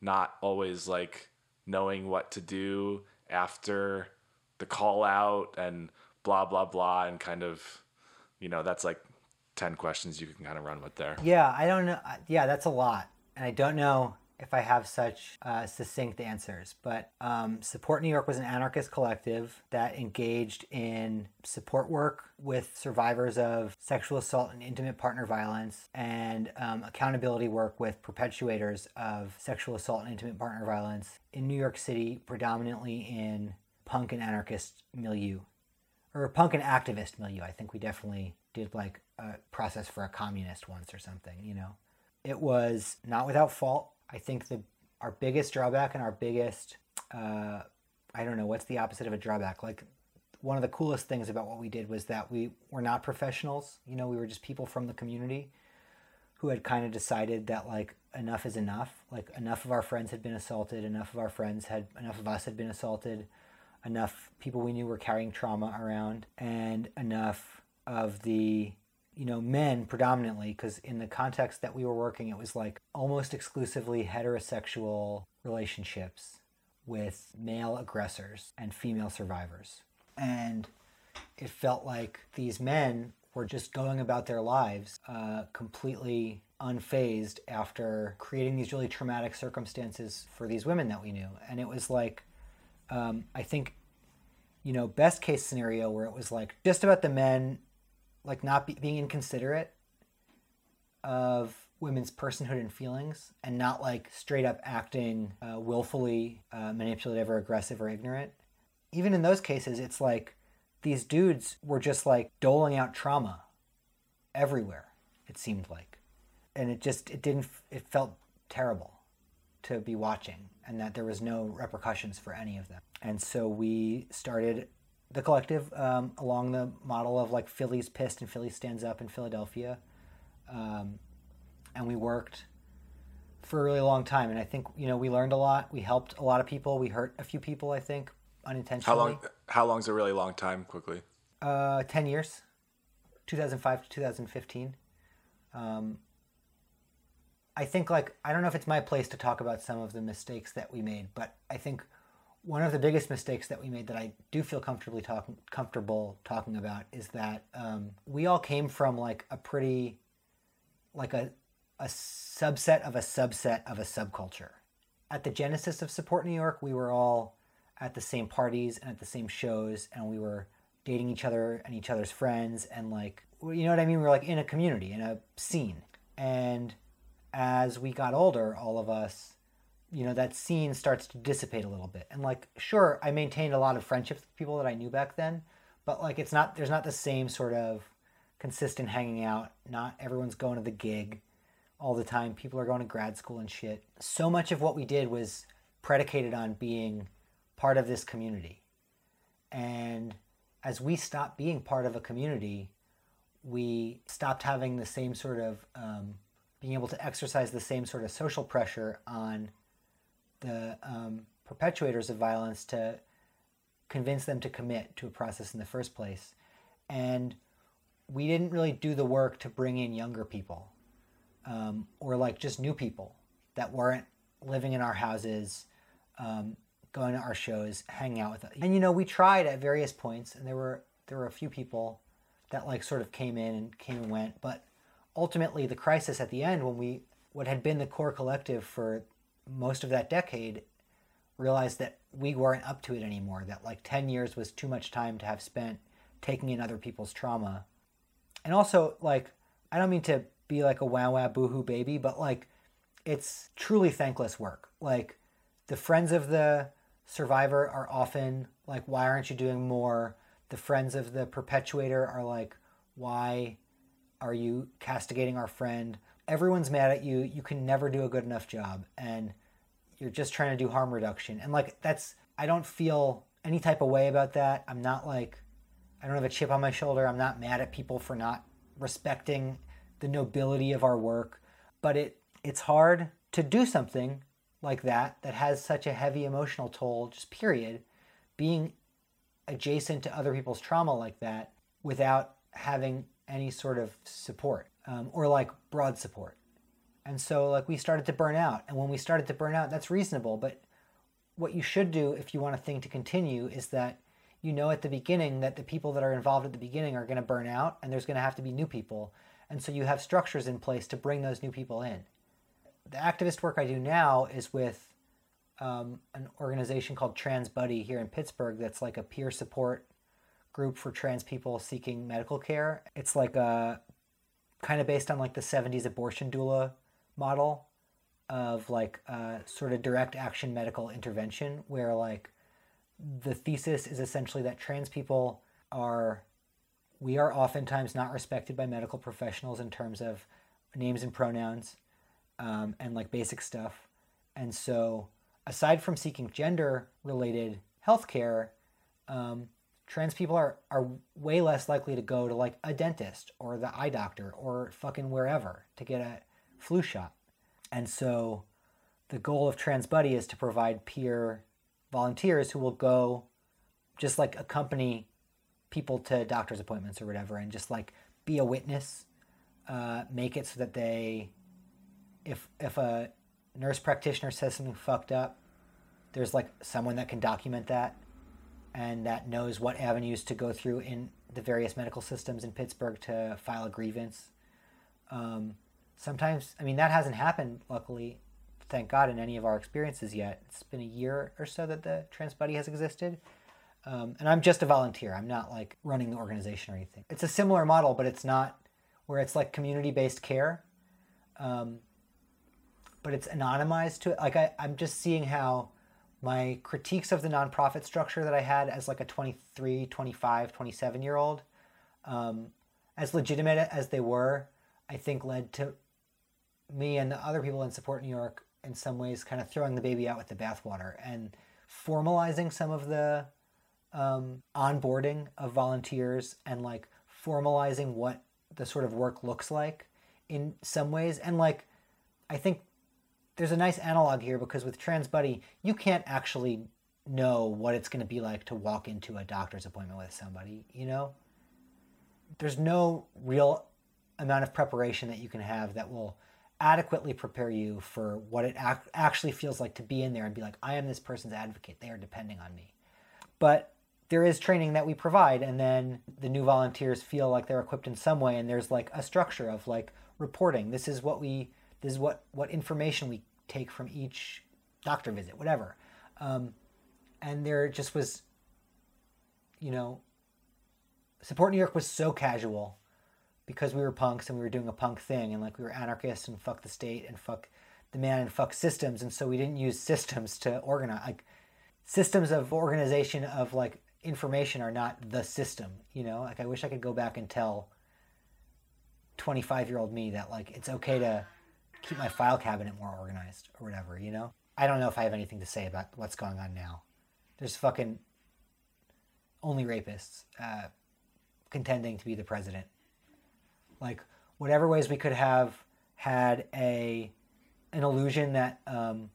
not always like knowing what to do after the call out and blah blah blah and kind of you know that's like 10 questions you can kind of run with there Yeah, I don't know. Yeah, that's a lot. And I don't know if I have such uh, succinct answers. But um, Support New York was an anarchist collective that engaged in support work with survivors of sexual assault and intimate partner violence and um, accountability work with perpetuators of sexual assault and intimate partner violence in New York City, predominantly in punk and anarchist milieu or punk and activist milieu. I think we definitely did like a process for a communist once or something, you know. It was not without fault. I think the our biggest drawback and our biggest uh, I don't know what's the opposite of a drawback. Like one of the coolest things about what we did was that we were not professionals. You know, we were just people from the community who had kind of decided that like enough is enough. Like enough of our friends had been assaulted, enough of our friends had enough of us had been assaulted enough people we knew were carrying trauma around and enough of the you know men predominantly because in the context that we were working it was like almost exclusively heterosexual relationships with male aggressors and female survivors. And it felt like these men were just going about their lives uh, completely unfazed after creating these really traumatic circumstances for these women that we knew. And it was like um, I think, you know, best case scenario where it was like just about the men, like not be, being inconsiderate of women's personhood and feelings, and not like straight up acting uh, willfully uh, manipulative or aggressive or ignorant. Even in those cases, it's like these dudes were just like doling out trauma everywhere. It seemed like, and it just it didn't it felt terrible to be watching and that there was no repercussions for any of them. And so we started the collective um, along the model of like Philly's pissed and Philly stands up in Philadelphia. Um, and we worked for a really long time. And I think, you know, we learned a lot. We helped a lot of people. We hurt a few people, I think, unintentionally. how long how long's a really long time quickly Uh, 10 years, 2005 to 2015. Um, I think, like, I don't know if it's my place to talk about some of the mistakes that we made, but I think one of the biggest mistakes that we made that I do feel comfortably talking comfortable talking about is that um, we all came from like a pretty, like a, a subset of a subset of a subculture. At the genesis of Support New York, we were all at the same parties and at the same shows, and we were dating each other and each other's friends, and like, you know what I mean? We were like in a community, in a scene. And as we got older, all of us you know that scene starts to dissipate a little bit. And like sure i maintained a lot of friendships with people that i knew back then but like it's not there's not the same sort of consistent hanging out. Not everyone's going to the gig all the time. People are going to grad school and shit. So much of what we did was predicated on being part of this community. And as we stopped being part of a community we stopped having the same sort of um, being able to exercise the same sort of social pressure on the um, perpetuators of violence to convince them to commit to a process in the first place. And we didn't really do the work to bring in younger people um, or like just new people that weren't living in our houses, um, going to our shows, hanging out with us. And you know, we tried at various points, and there were there were a few people that like sort of came in and came and went, but ultimately the crisis at the end when we what had been the core collective for most of that decade realized that we weren't up to it anymore that like 10 years was too much time to have spent taking in other people's trauma. And also like i don't mean to be like a wow wow boohoo baby but like it's truly thankless work. Like the friends of the survivor are often like why aren't you doing more? The friends of the perpetuator are like why are you castigating our friend? Everyone's mad at you. You can never do a good enough job and you're just trying to do harm reduction. And like that's i don't feel any type of way about that. I'm not like i don't have a chip on my shoulder. I'm not mad at people for not respecting the nobility of our work. But it it's hard to do something like that that has such a heavy emotional toll just period being adjacent to other people's trauma like that without having any sort of support um, or like broad support and so like we started to burn out. And when we started to burn out, that's reasonable. But what you should do if you want a thing to continue is that you know at the beginning that the people that are involved at the beginning are going to burn out and there's going to have to be new people. And so you have structures in place to bring those new people in. The activist work I do now is with um, an organization called Trans Buddy here in Pittsburgh that's like a peer support group for trans people seeking medical care. It's like a kind of based on like the 70s abortion doula model of like uh, sort of direct action medical intervention where like the thesis is essentially that trans people are we are oftentimes not respected by medical professionals in terms of names and pronouns um, and like basic stuff and so aside from seeking gender related healthcare um, trans people are, are way less likely to go to like a dentist or the eye doctor or fucking wherever to get a flu shot. And so the goal of Trans Buddy is to provide peer volunteers who will go just like accompany people to doctor's appointments or whatever and just like be a witness, uh, make it so that they, if, if a nurse practitioner says something fucked up, there's like someone that can document that and that knows what avenues to go through in the various medical systems in Pittsburgh to file a grievance. Um, sometimes, I mean, that hasn't happened, luckily, thank God, in any of our experiences yet. It's been a year or so that the Trans Buddy has existed. Um, and I'm just a volunteer. I'm not like running the organization or anything. It's a similar model, but it's not where it's like community based care. Um, but it's anonymized to it. Like I, I'm just seeing how my critiques of the nonprofit structure that I had as like a 23, 25, 27 year old, um, as legitimate as they were, I think led to me and the other people in Support New York in some ways kind of throwing the baby out with the bathwater and formalizing some of the um, onboarding of volunteers and like formalizing what the sort of work looks like in some ways. And like, I think there's a nice analog here because with Trans Buddy, you can't actually know what it's going to be like to walk into a doctor's appointment with somebody, you know? There's no real amount of preparation that you can have that will adequately prepare you for what it ac- actually feels like to be in there and be like, I am this person's advocate. They are depending on me. But there is training that we provide, and then the new volunteers feel like they're equipped in some way, and there's like a structure of like reporting. This is what we, this is what what information we take from each doctor visit, whatever. Um, and there just was, you know, Support New York was so casual because we were punks and we were doing a punk thing and like we were anarchists and fuck the state and fuck the man and fuck systems, and so we didn't use systems to organize. Like systems of organization of like information are not the system. You know, like I wish I could go back and tell 25 year old me that like it's okay to keep my file cabinet more organized or whatever. You know, I don't know if I have anything to say about what's going on now. There's fucking only rapists uh, contending to be the president. Like whatever ways we could have had a an illusion that um,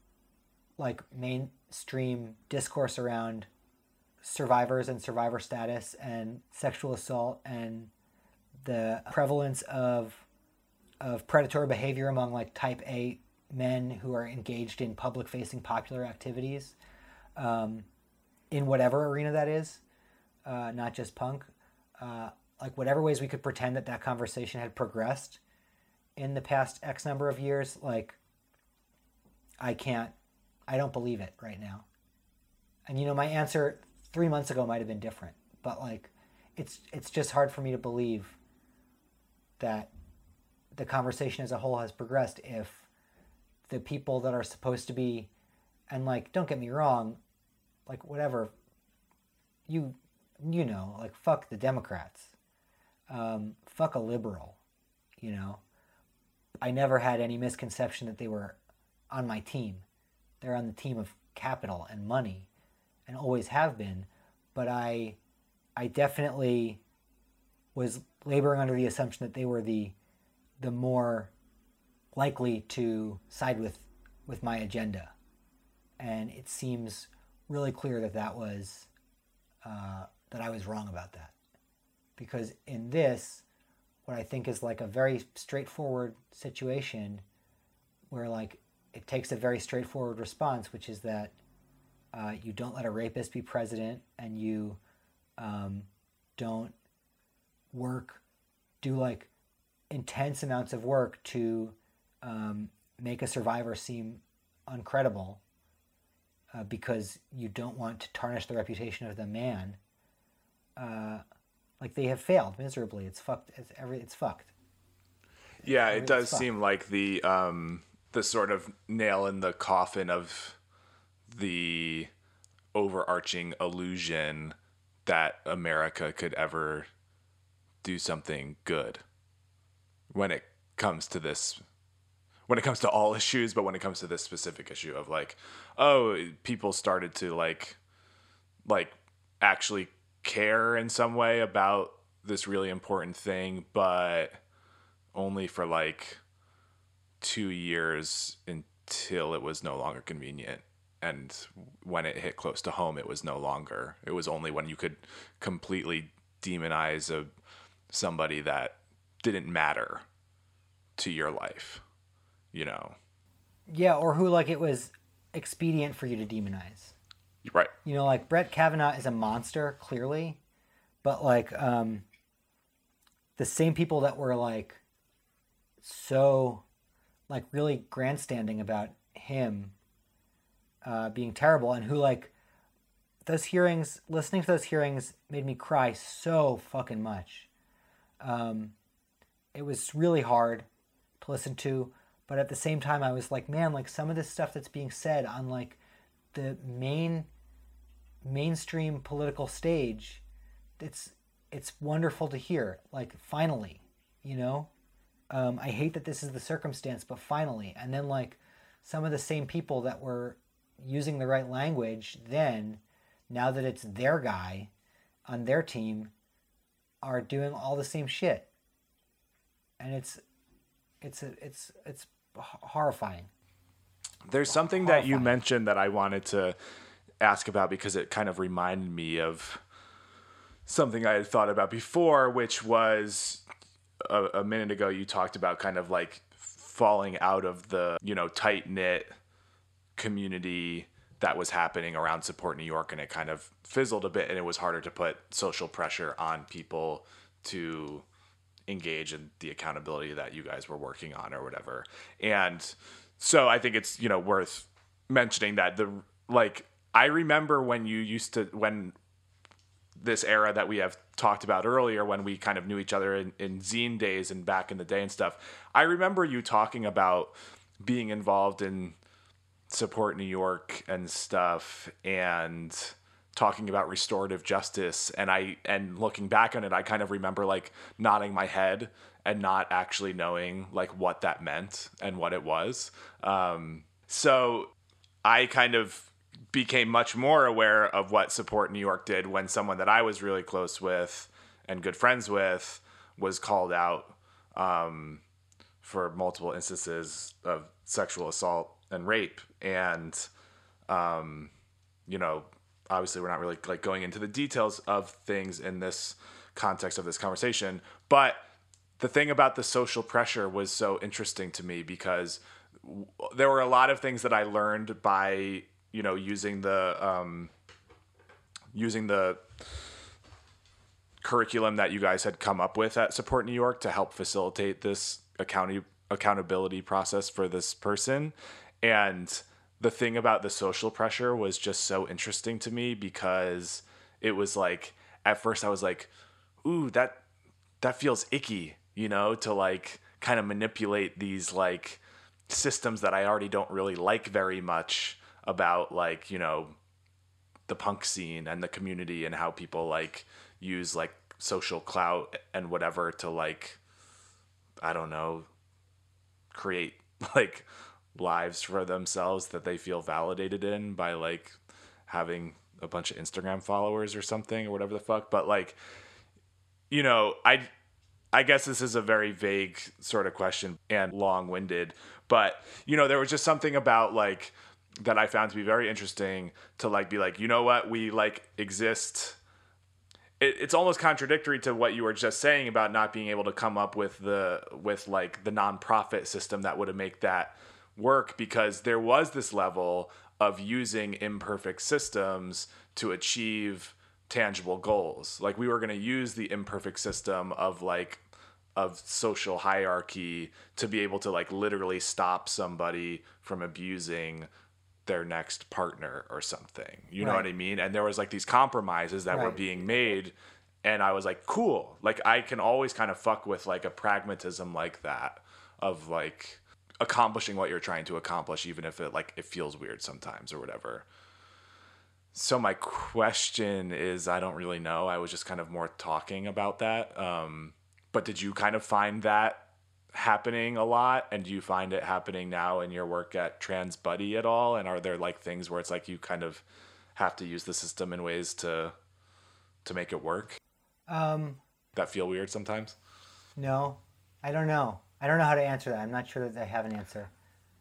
like mainstream discourse around survivors and survivor status and sexual assault and the prevalence of of predatory behavior among like type A men who are engaged in public facing popular activities um, in whatever arena that is, uh, not just punk. Uh, like whatever ways we could pretend that that conversation had progressed in the past X number of years, like I can't, I don't believe it right now. And you know, my answer three months ago might have been different, but like, it's it's just hard for me to believe that the conversation as a whole has progressed if the people that are supposed to be, and like, don't get me wrong, like whatever, you you know, like fuck the Democrats, um, fuck a liberal, you know. I never had any misconception that they were on my team. They're on the team of capital and money and always have been, but I I definitely was laboring under the assumption that they were the the more likely to side with with my agenda. And it seems really clear that that was uh, that I was wrong about that. Because in this, what I think is like a very straightforward situation where like it takes a very straightforward response, which is that uh, you don't let a rapist be president and you um, don't work, do like intense amounts of work to um, make a survivor seem uncredible uh, because you don't want to tarnish the reputation of the man. Uh, like they have failed miserably. It's fucked. It's every. It's fucked. Yeah, it does seem like the um, the sort of nail in the coffin of the overarching illusion that America could ever do something good when it comes to this when it comes to all issues but when it comes to this specific issue of like oh people started to like like actually care in some way about this really important thing but only for like 2 years until it was no longer convenient. And when it hit close to home it was no longer. It was only when you could completely demonize a somebody that didn't matter to your life you know? Yeah or who like it was expedient for you to demonize. Right. You know like brett kavanaugh is a monster clearly but like um the same people that were like so like really grandstanding about him uh, being terrible and who like those hearings listening to those hearings made me cry so fucking much. Um, it was really hard to listen to but at the same time i was like man like some of this stuff that's being said on like the main mainstream political stage it's it's wonderful to hear like finally you know? Um, i hate that this is the circumstance but finally. And then like some of the same people that were using the right language then now that it's their guy on their team are doing all the same shit and it's it's a, it's it's horrifying there's something horrifying. that you mentioned that i wanted to ask about because it kind of reminded me of something i had thought about before which was a, a minute ago you talked about kind of like falling out of the you know tight knit community that was happening around support New York and it kind of fizzled a bit and it was harder to put social pressure on people to engage in the accountability that you guys were working on or whatever. And so I think it's, you know, worth mentioning that the like I remember when you used to when this era that we have talked about earlier when we kind of knew each other in, in zine days and back in the day and stuff. I remember you talking about being involved in support New York and stuff and talking about restorative justice and I and looking back on it I kind of remember like nodding my head and not actually knowing like what that meant and what it was. Um, so I kind of became much more aware of what support New York did when someone that I was really close with and good friends with was called out um, for multiple instances of sexual assault and rape. And um, you know obviously we're not really like going into the details of things in this context of this conversation but the thing about the social pressure was so interesting to me because w- there were a lot of things that I learned by you know using the um, using the curriculum that you guys had come up with at Support New York to help facilitate this account- accountability process for this person. And the thing about the social pressure was just so interesting to me because it was like at first I was like, "Ooh, that that feels icky," you know, to like kind of manipulate these like systems that I already don't really like very much about like, you know, the punk scene and the community and how people like use like social clout and whatever to like I don't know create like lives for themselves that they feel validated in by like having a bunch of Instagram followers or something or whatever the fuck. But like, you know, I I guess this is a very vague sort of question and long winded, but you know, there was just something about like that I found to be very interesting to like be like, you know what, we like exist it, it's almost contradictory to what you were just saying about not being able to come up with the with like the nonprofit system that would have make that work because there was this level of using imperfect systems to achieve tangible goals. Like we were going to use the imperfect system of like of social hierarchy to be able to like literally stop somebody from abusing their next partner or something. You know what I mean? And there was like these compromises that were being made and I was like, cool. Like I can always kind of fuck with like a pragmatism like that of like accomplishing what you're trying to accomplish even if it like it feels weird sometimes or whatever. So my question is I don't really know. I was just kind of more talking about that. Um but did you kind of find that happening a lot and do you find it happening now in your work at Trans Buddy at all and are there like things where it's like you kind of have to use the system in ways to to make it work Um, that feel weird sometimes? no, I don't know. I don't know how to answer that. I'm not sure that I have an answer.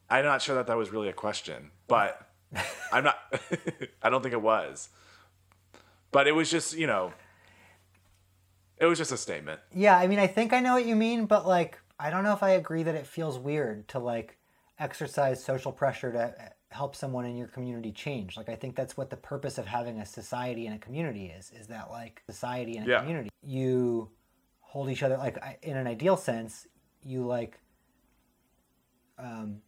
I'm not sure that that was really a question, but I'm not. I don't think it was. But it was just, you know, it was just a statement. Yeah, I mean, I think I know what you mean, but like, I don't know if I agree that it feels weird to like exercise social pressure to help someone in your community change. Like, I think that's what the purpose of having a society and a community is. Is that like society and a Yeah. community, you hold each other like in an ideal sense, you like um,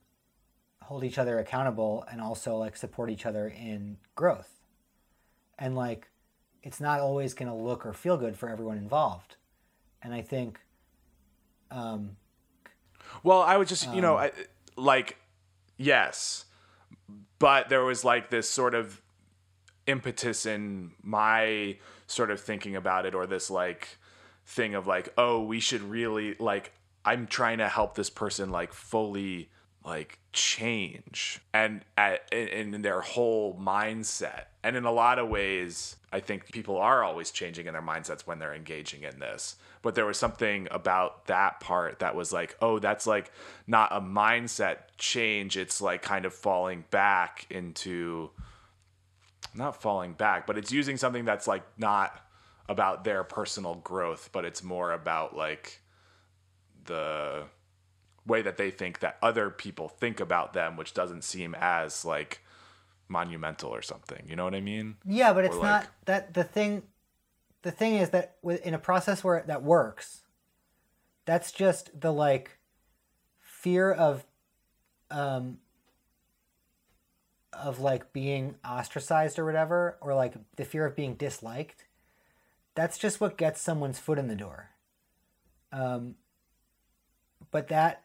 hold each other accountable and also like support each other in growth. And like, it's not always going to look or feel good for everyone involved. And I think, um, Well, I would just, you know, I, like, yes, but there was like this sort of impetus in my sort of thinking about it, or this like thing of like, oh, we should really like, I'm trying to help this person like fully like change and at, in, in their whole mindset. And in a lot of ways, I think people are always changing in their mindsets when they're engaging in this. But there was something about that part that was like, oh, that's like not a mindset change. It's like kind of falling back into not falling back, but it's using something that's like not about their personal growth, but it's more about like the way that they think that other people think about them, which doesn't seem as like monumental or something. You know what I mean? yeah, but it's Or, not that the thing. The thing is that with- in a process where that works, that's just the like fear of, um, of like being ostracized or whatever, or like the fear of being disliked. That's just what gets someone's foot in the door. Um, but that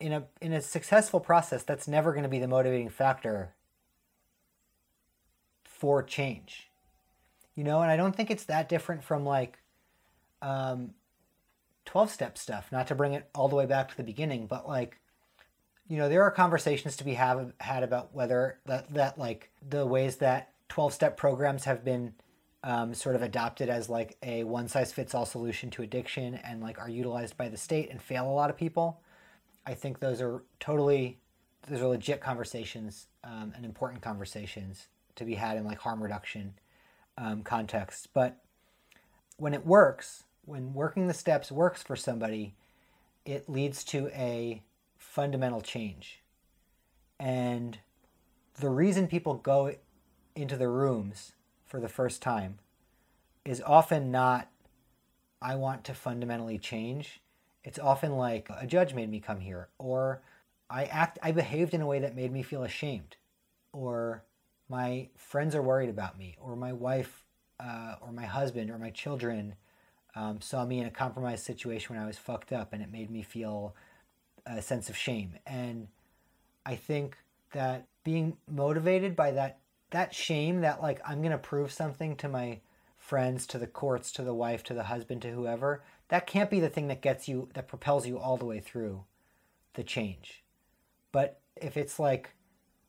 in a in a successful process, that's never going to be the motivating factor for change. You know, and I don't think it's that different from like um, 12 step stuff, not to bring it all the way back to the beginning, but like, you know, there are conversations to be have, had about whether that, that like the ways that 12 step programs have been um, sort of adopted as like a one size fits all solution to addiction and like are utilized by the state and fail a lot of people. I think those are totally, those are legit conversations um, and important conversations to be had in like harm reduction um, contexts. But when it works, when working the steps works for somebody, it leads to a fundamental change. And the reason people go into the rooms for the first time is often not, I want to fundamentally change. It's often like a judge made me come here, or I act, I behaved in a way that made me feel ashamed, or my friends are worried about me, or my wife, uh, or my husband, or my children um, saw me in a compromised situation when I was fucked up, and it made me feel a sense of shame. And I think that being motivated by that that shame that like I'm gonna prove something to my friends, to the courts, to the wife, to the husband, to whoever, that can't be the thing that gets you that propels you all the way through the change. But if it's like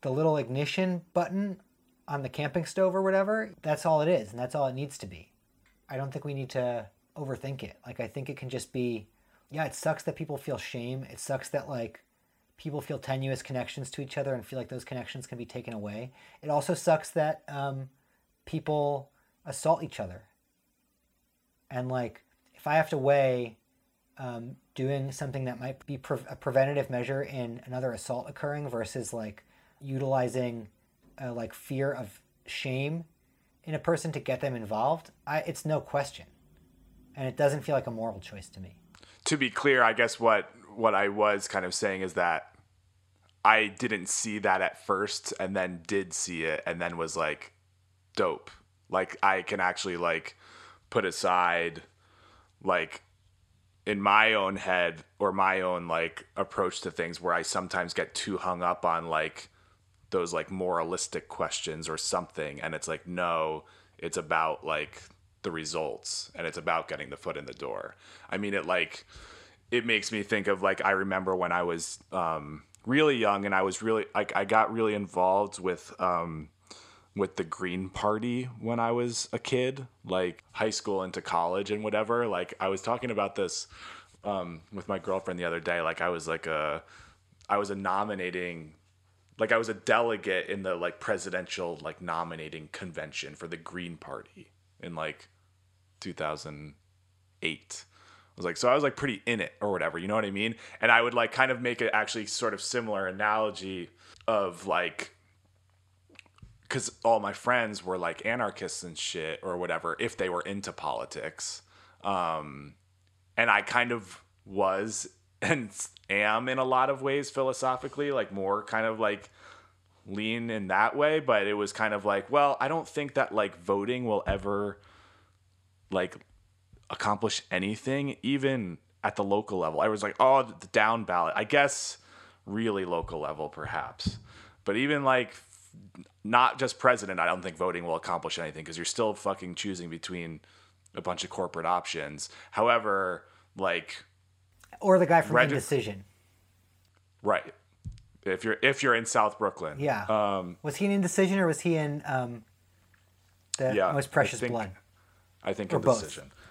the little ignition button on the camping stove or whatever, that's all it is, and that's all it needs to be. I don't think we need to overthink it. Like I think it can just be, yeah, it sucks that people feel shame. It sucks that like people feel tenuous connections to each other and feel like those connections can be taken away. It also sucks that um, people assault each other. And like, if I have to weigh um, doing something that might be pre- a preventative measure in another assault occurring versus like utilizing uh, like fear of shame in a person to get them involved, I, it's no question and it doesn't feel like a moral choice to me. To be clear, I guess what what I was kind of saying is that I didn't see that at first and then did see it and then was like dope. Like I can actually like put aside like in my own head or my own like approach to things where I sometimes get too hung up on like those like moralistic questions or something and it's like no, it's about like the results and it's about getting the foot in the door. I mean, it like, it makes me think of like, I remember when I was um, really young and I was really, like, I got really involved with, um, with the Green Party when I was a kid, like high school into college and whatever. Like, I was talking about this um, with my girlfriend the other day. Like, I was like a, I was a nominating like I was a delegate in the like presidential like nominating convention for the Green Party in like 2008. I was like, so I was like pretty in it or whatever, you know what I mean? And I would like kind of make it actually sort of similar analogy of like, because all my friends were like anarchists and shit or whatever if they were into politics. Um, and I kind of was and am in a lot of ways philosophically, like more kind of like lean in that way. But it was kind of like, well, I don't think that like voting will ever like accomplish anything, even at the local level. I was like, oh, the down ballot. I guess really local level, perhaps. But even like not just president, I don't think voting will accomplish anything because you're still fucking choosing between a bunch of corporate options. However, like or the guy from Indecision. Right. If you're if you're in South Brooklyn. Yeah. Um, was he in Indecision or was he in um, the yeah, most precious think, blood? I think or indecision. Both.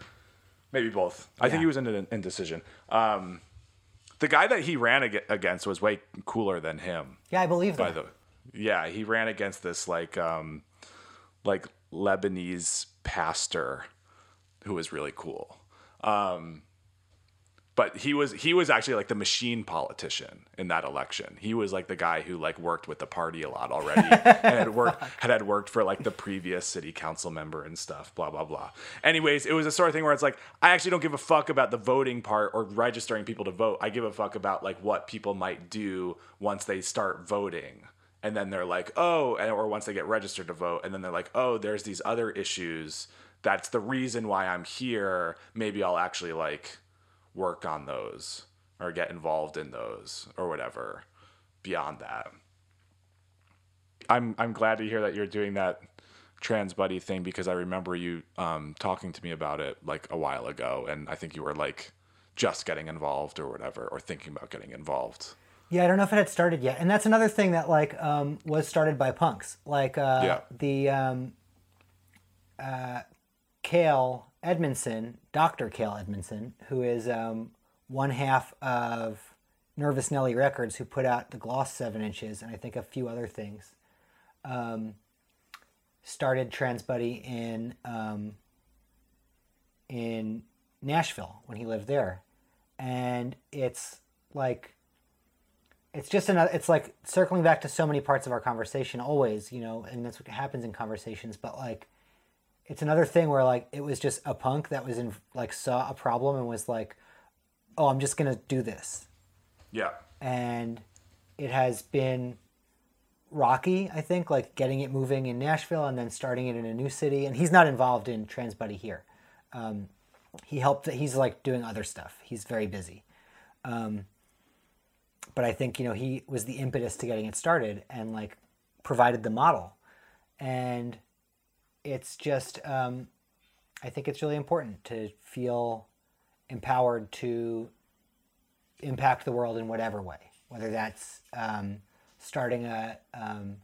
Maybe both. I think he was in an indecision. Um, the guy that he ran ag- against was way cooler than him. Yeah, I believe that. The, yeah, he ran against this like um, like Lebanese pastor who was really cool. Um, but he was he was actually like the machine politician in that election. He was like the guy who like worked with the party a lot already and had worked had had worked for like the previous city council member and stuff. Blah blah blah. Anyways, it was a sort of thing where it's like I actually don't give a fuck about the voting part or registering people to vote. I give a fuck about like what people might do once they start voting. And then they're like, oh, and, or once they get registered to vote, and then they're like, oh, there's these other issues. That's the reason why I'm here. Maybe I'll actually like work on those or get involved in those or whatever beyond that. I'm I'm glad to hear that you're doing that trans buddy thing because I remember you um, talking to me about it like a while ago, and I think you were like just getting involved or whatever, or thinking about getting involved. Yeah, I don't know if it had started yet, and that's another thing that like um, was started by punks, like uh, Yeah. the um, uh, Kale Edmiston, Doctor Kale Edmiston, who is um, one half of Nervous Nelly Records, who put out the Gloss Seven Inches, and I think a few other things. Um, started Trans Buddy in um, in Nashville when he lived there, and it's like it's just another it's like circling back to so many parts of our conversation always you know and that's what happens in conversations but like it's another thing where like it was just a punk that was in like saw a problem and was like oh i'm just gonna do this. Yeah. and it has been rocky i think like getting it moving in nashville and then starting it in a new city. And he's not involved in trans buddy here. Um, he helped he's like doing other stuff. He's very busy. Um, but i think you know he was the impetus to getting it started and like provided the model. And it's just um, i think it's really important to feel empowered to impact the world in whatever way, whether that's um, starting a, um,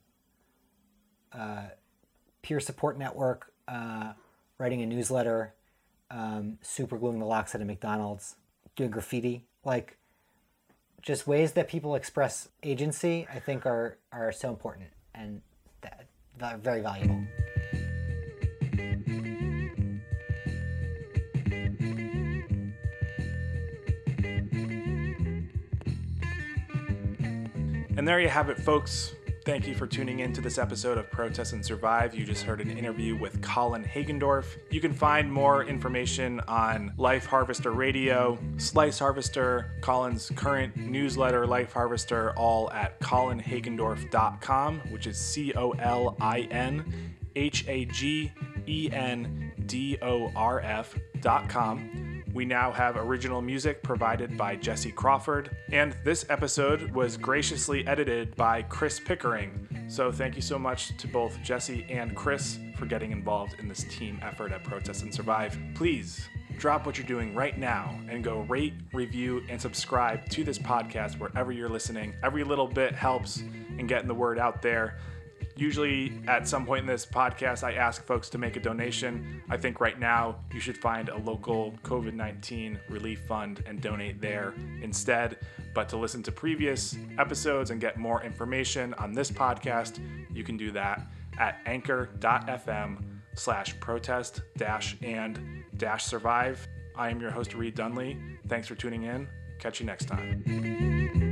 a peer support network, uh, writing a newsletter, um, super gluing the locks at a McDonald's, doing graffiti, like just ways that people express agency. I think are are so important and that, very valuable. And there you have it, folks. Thank you for tuning in to this episode of Protest and Survive. You just heard an interview with Colin Hagendorf. You can find more information on Life Harvester Radio, Slice Harvester, Colin's current newsletter, Life Harvester, all at colinhagendorf.com, which is C O L I N H A G E N D O R F.com. We now have original music provided by Jesse Crawford, and this episode was graciously edited by Chris Pickering. So thank you so much to both Jesse and Chris for getting involved in this team effort at Protest and Survive. Please drop what you're doing right now and go rate, review, and subscribe to this podcast wherever you're listening. Every little bit helps in getting the word out there. Usually, at some point in this podcast, I ask folks to make a donation. I think right now you should find a local COVID 19 relief fund and donate there instead. But to listen to previous episodes and get more information on this podcast, you can do that at anchor.fm slash protest dash and dash survive. I am your host, Reed Dunley. Thanks for tuning in. Catch you next time.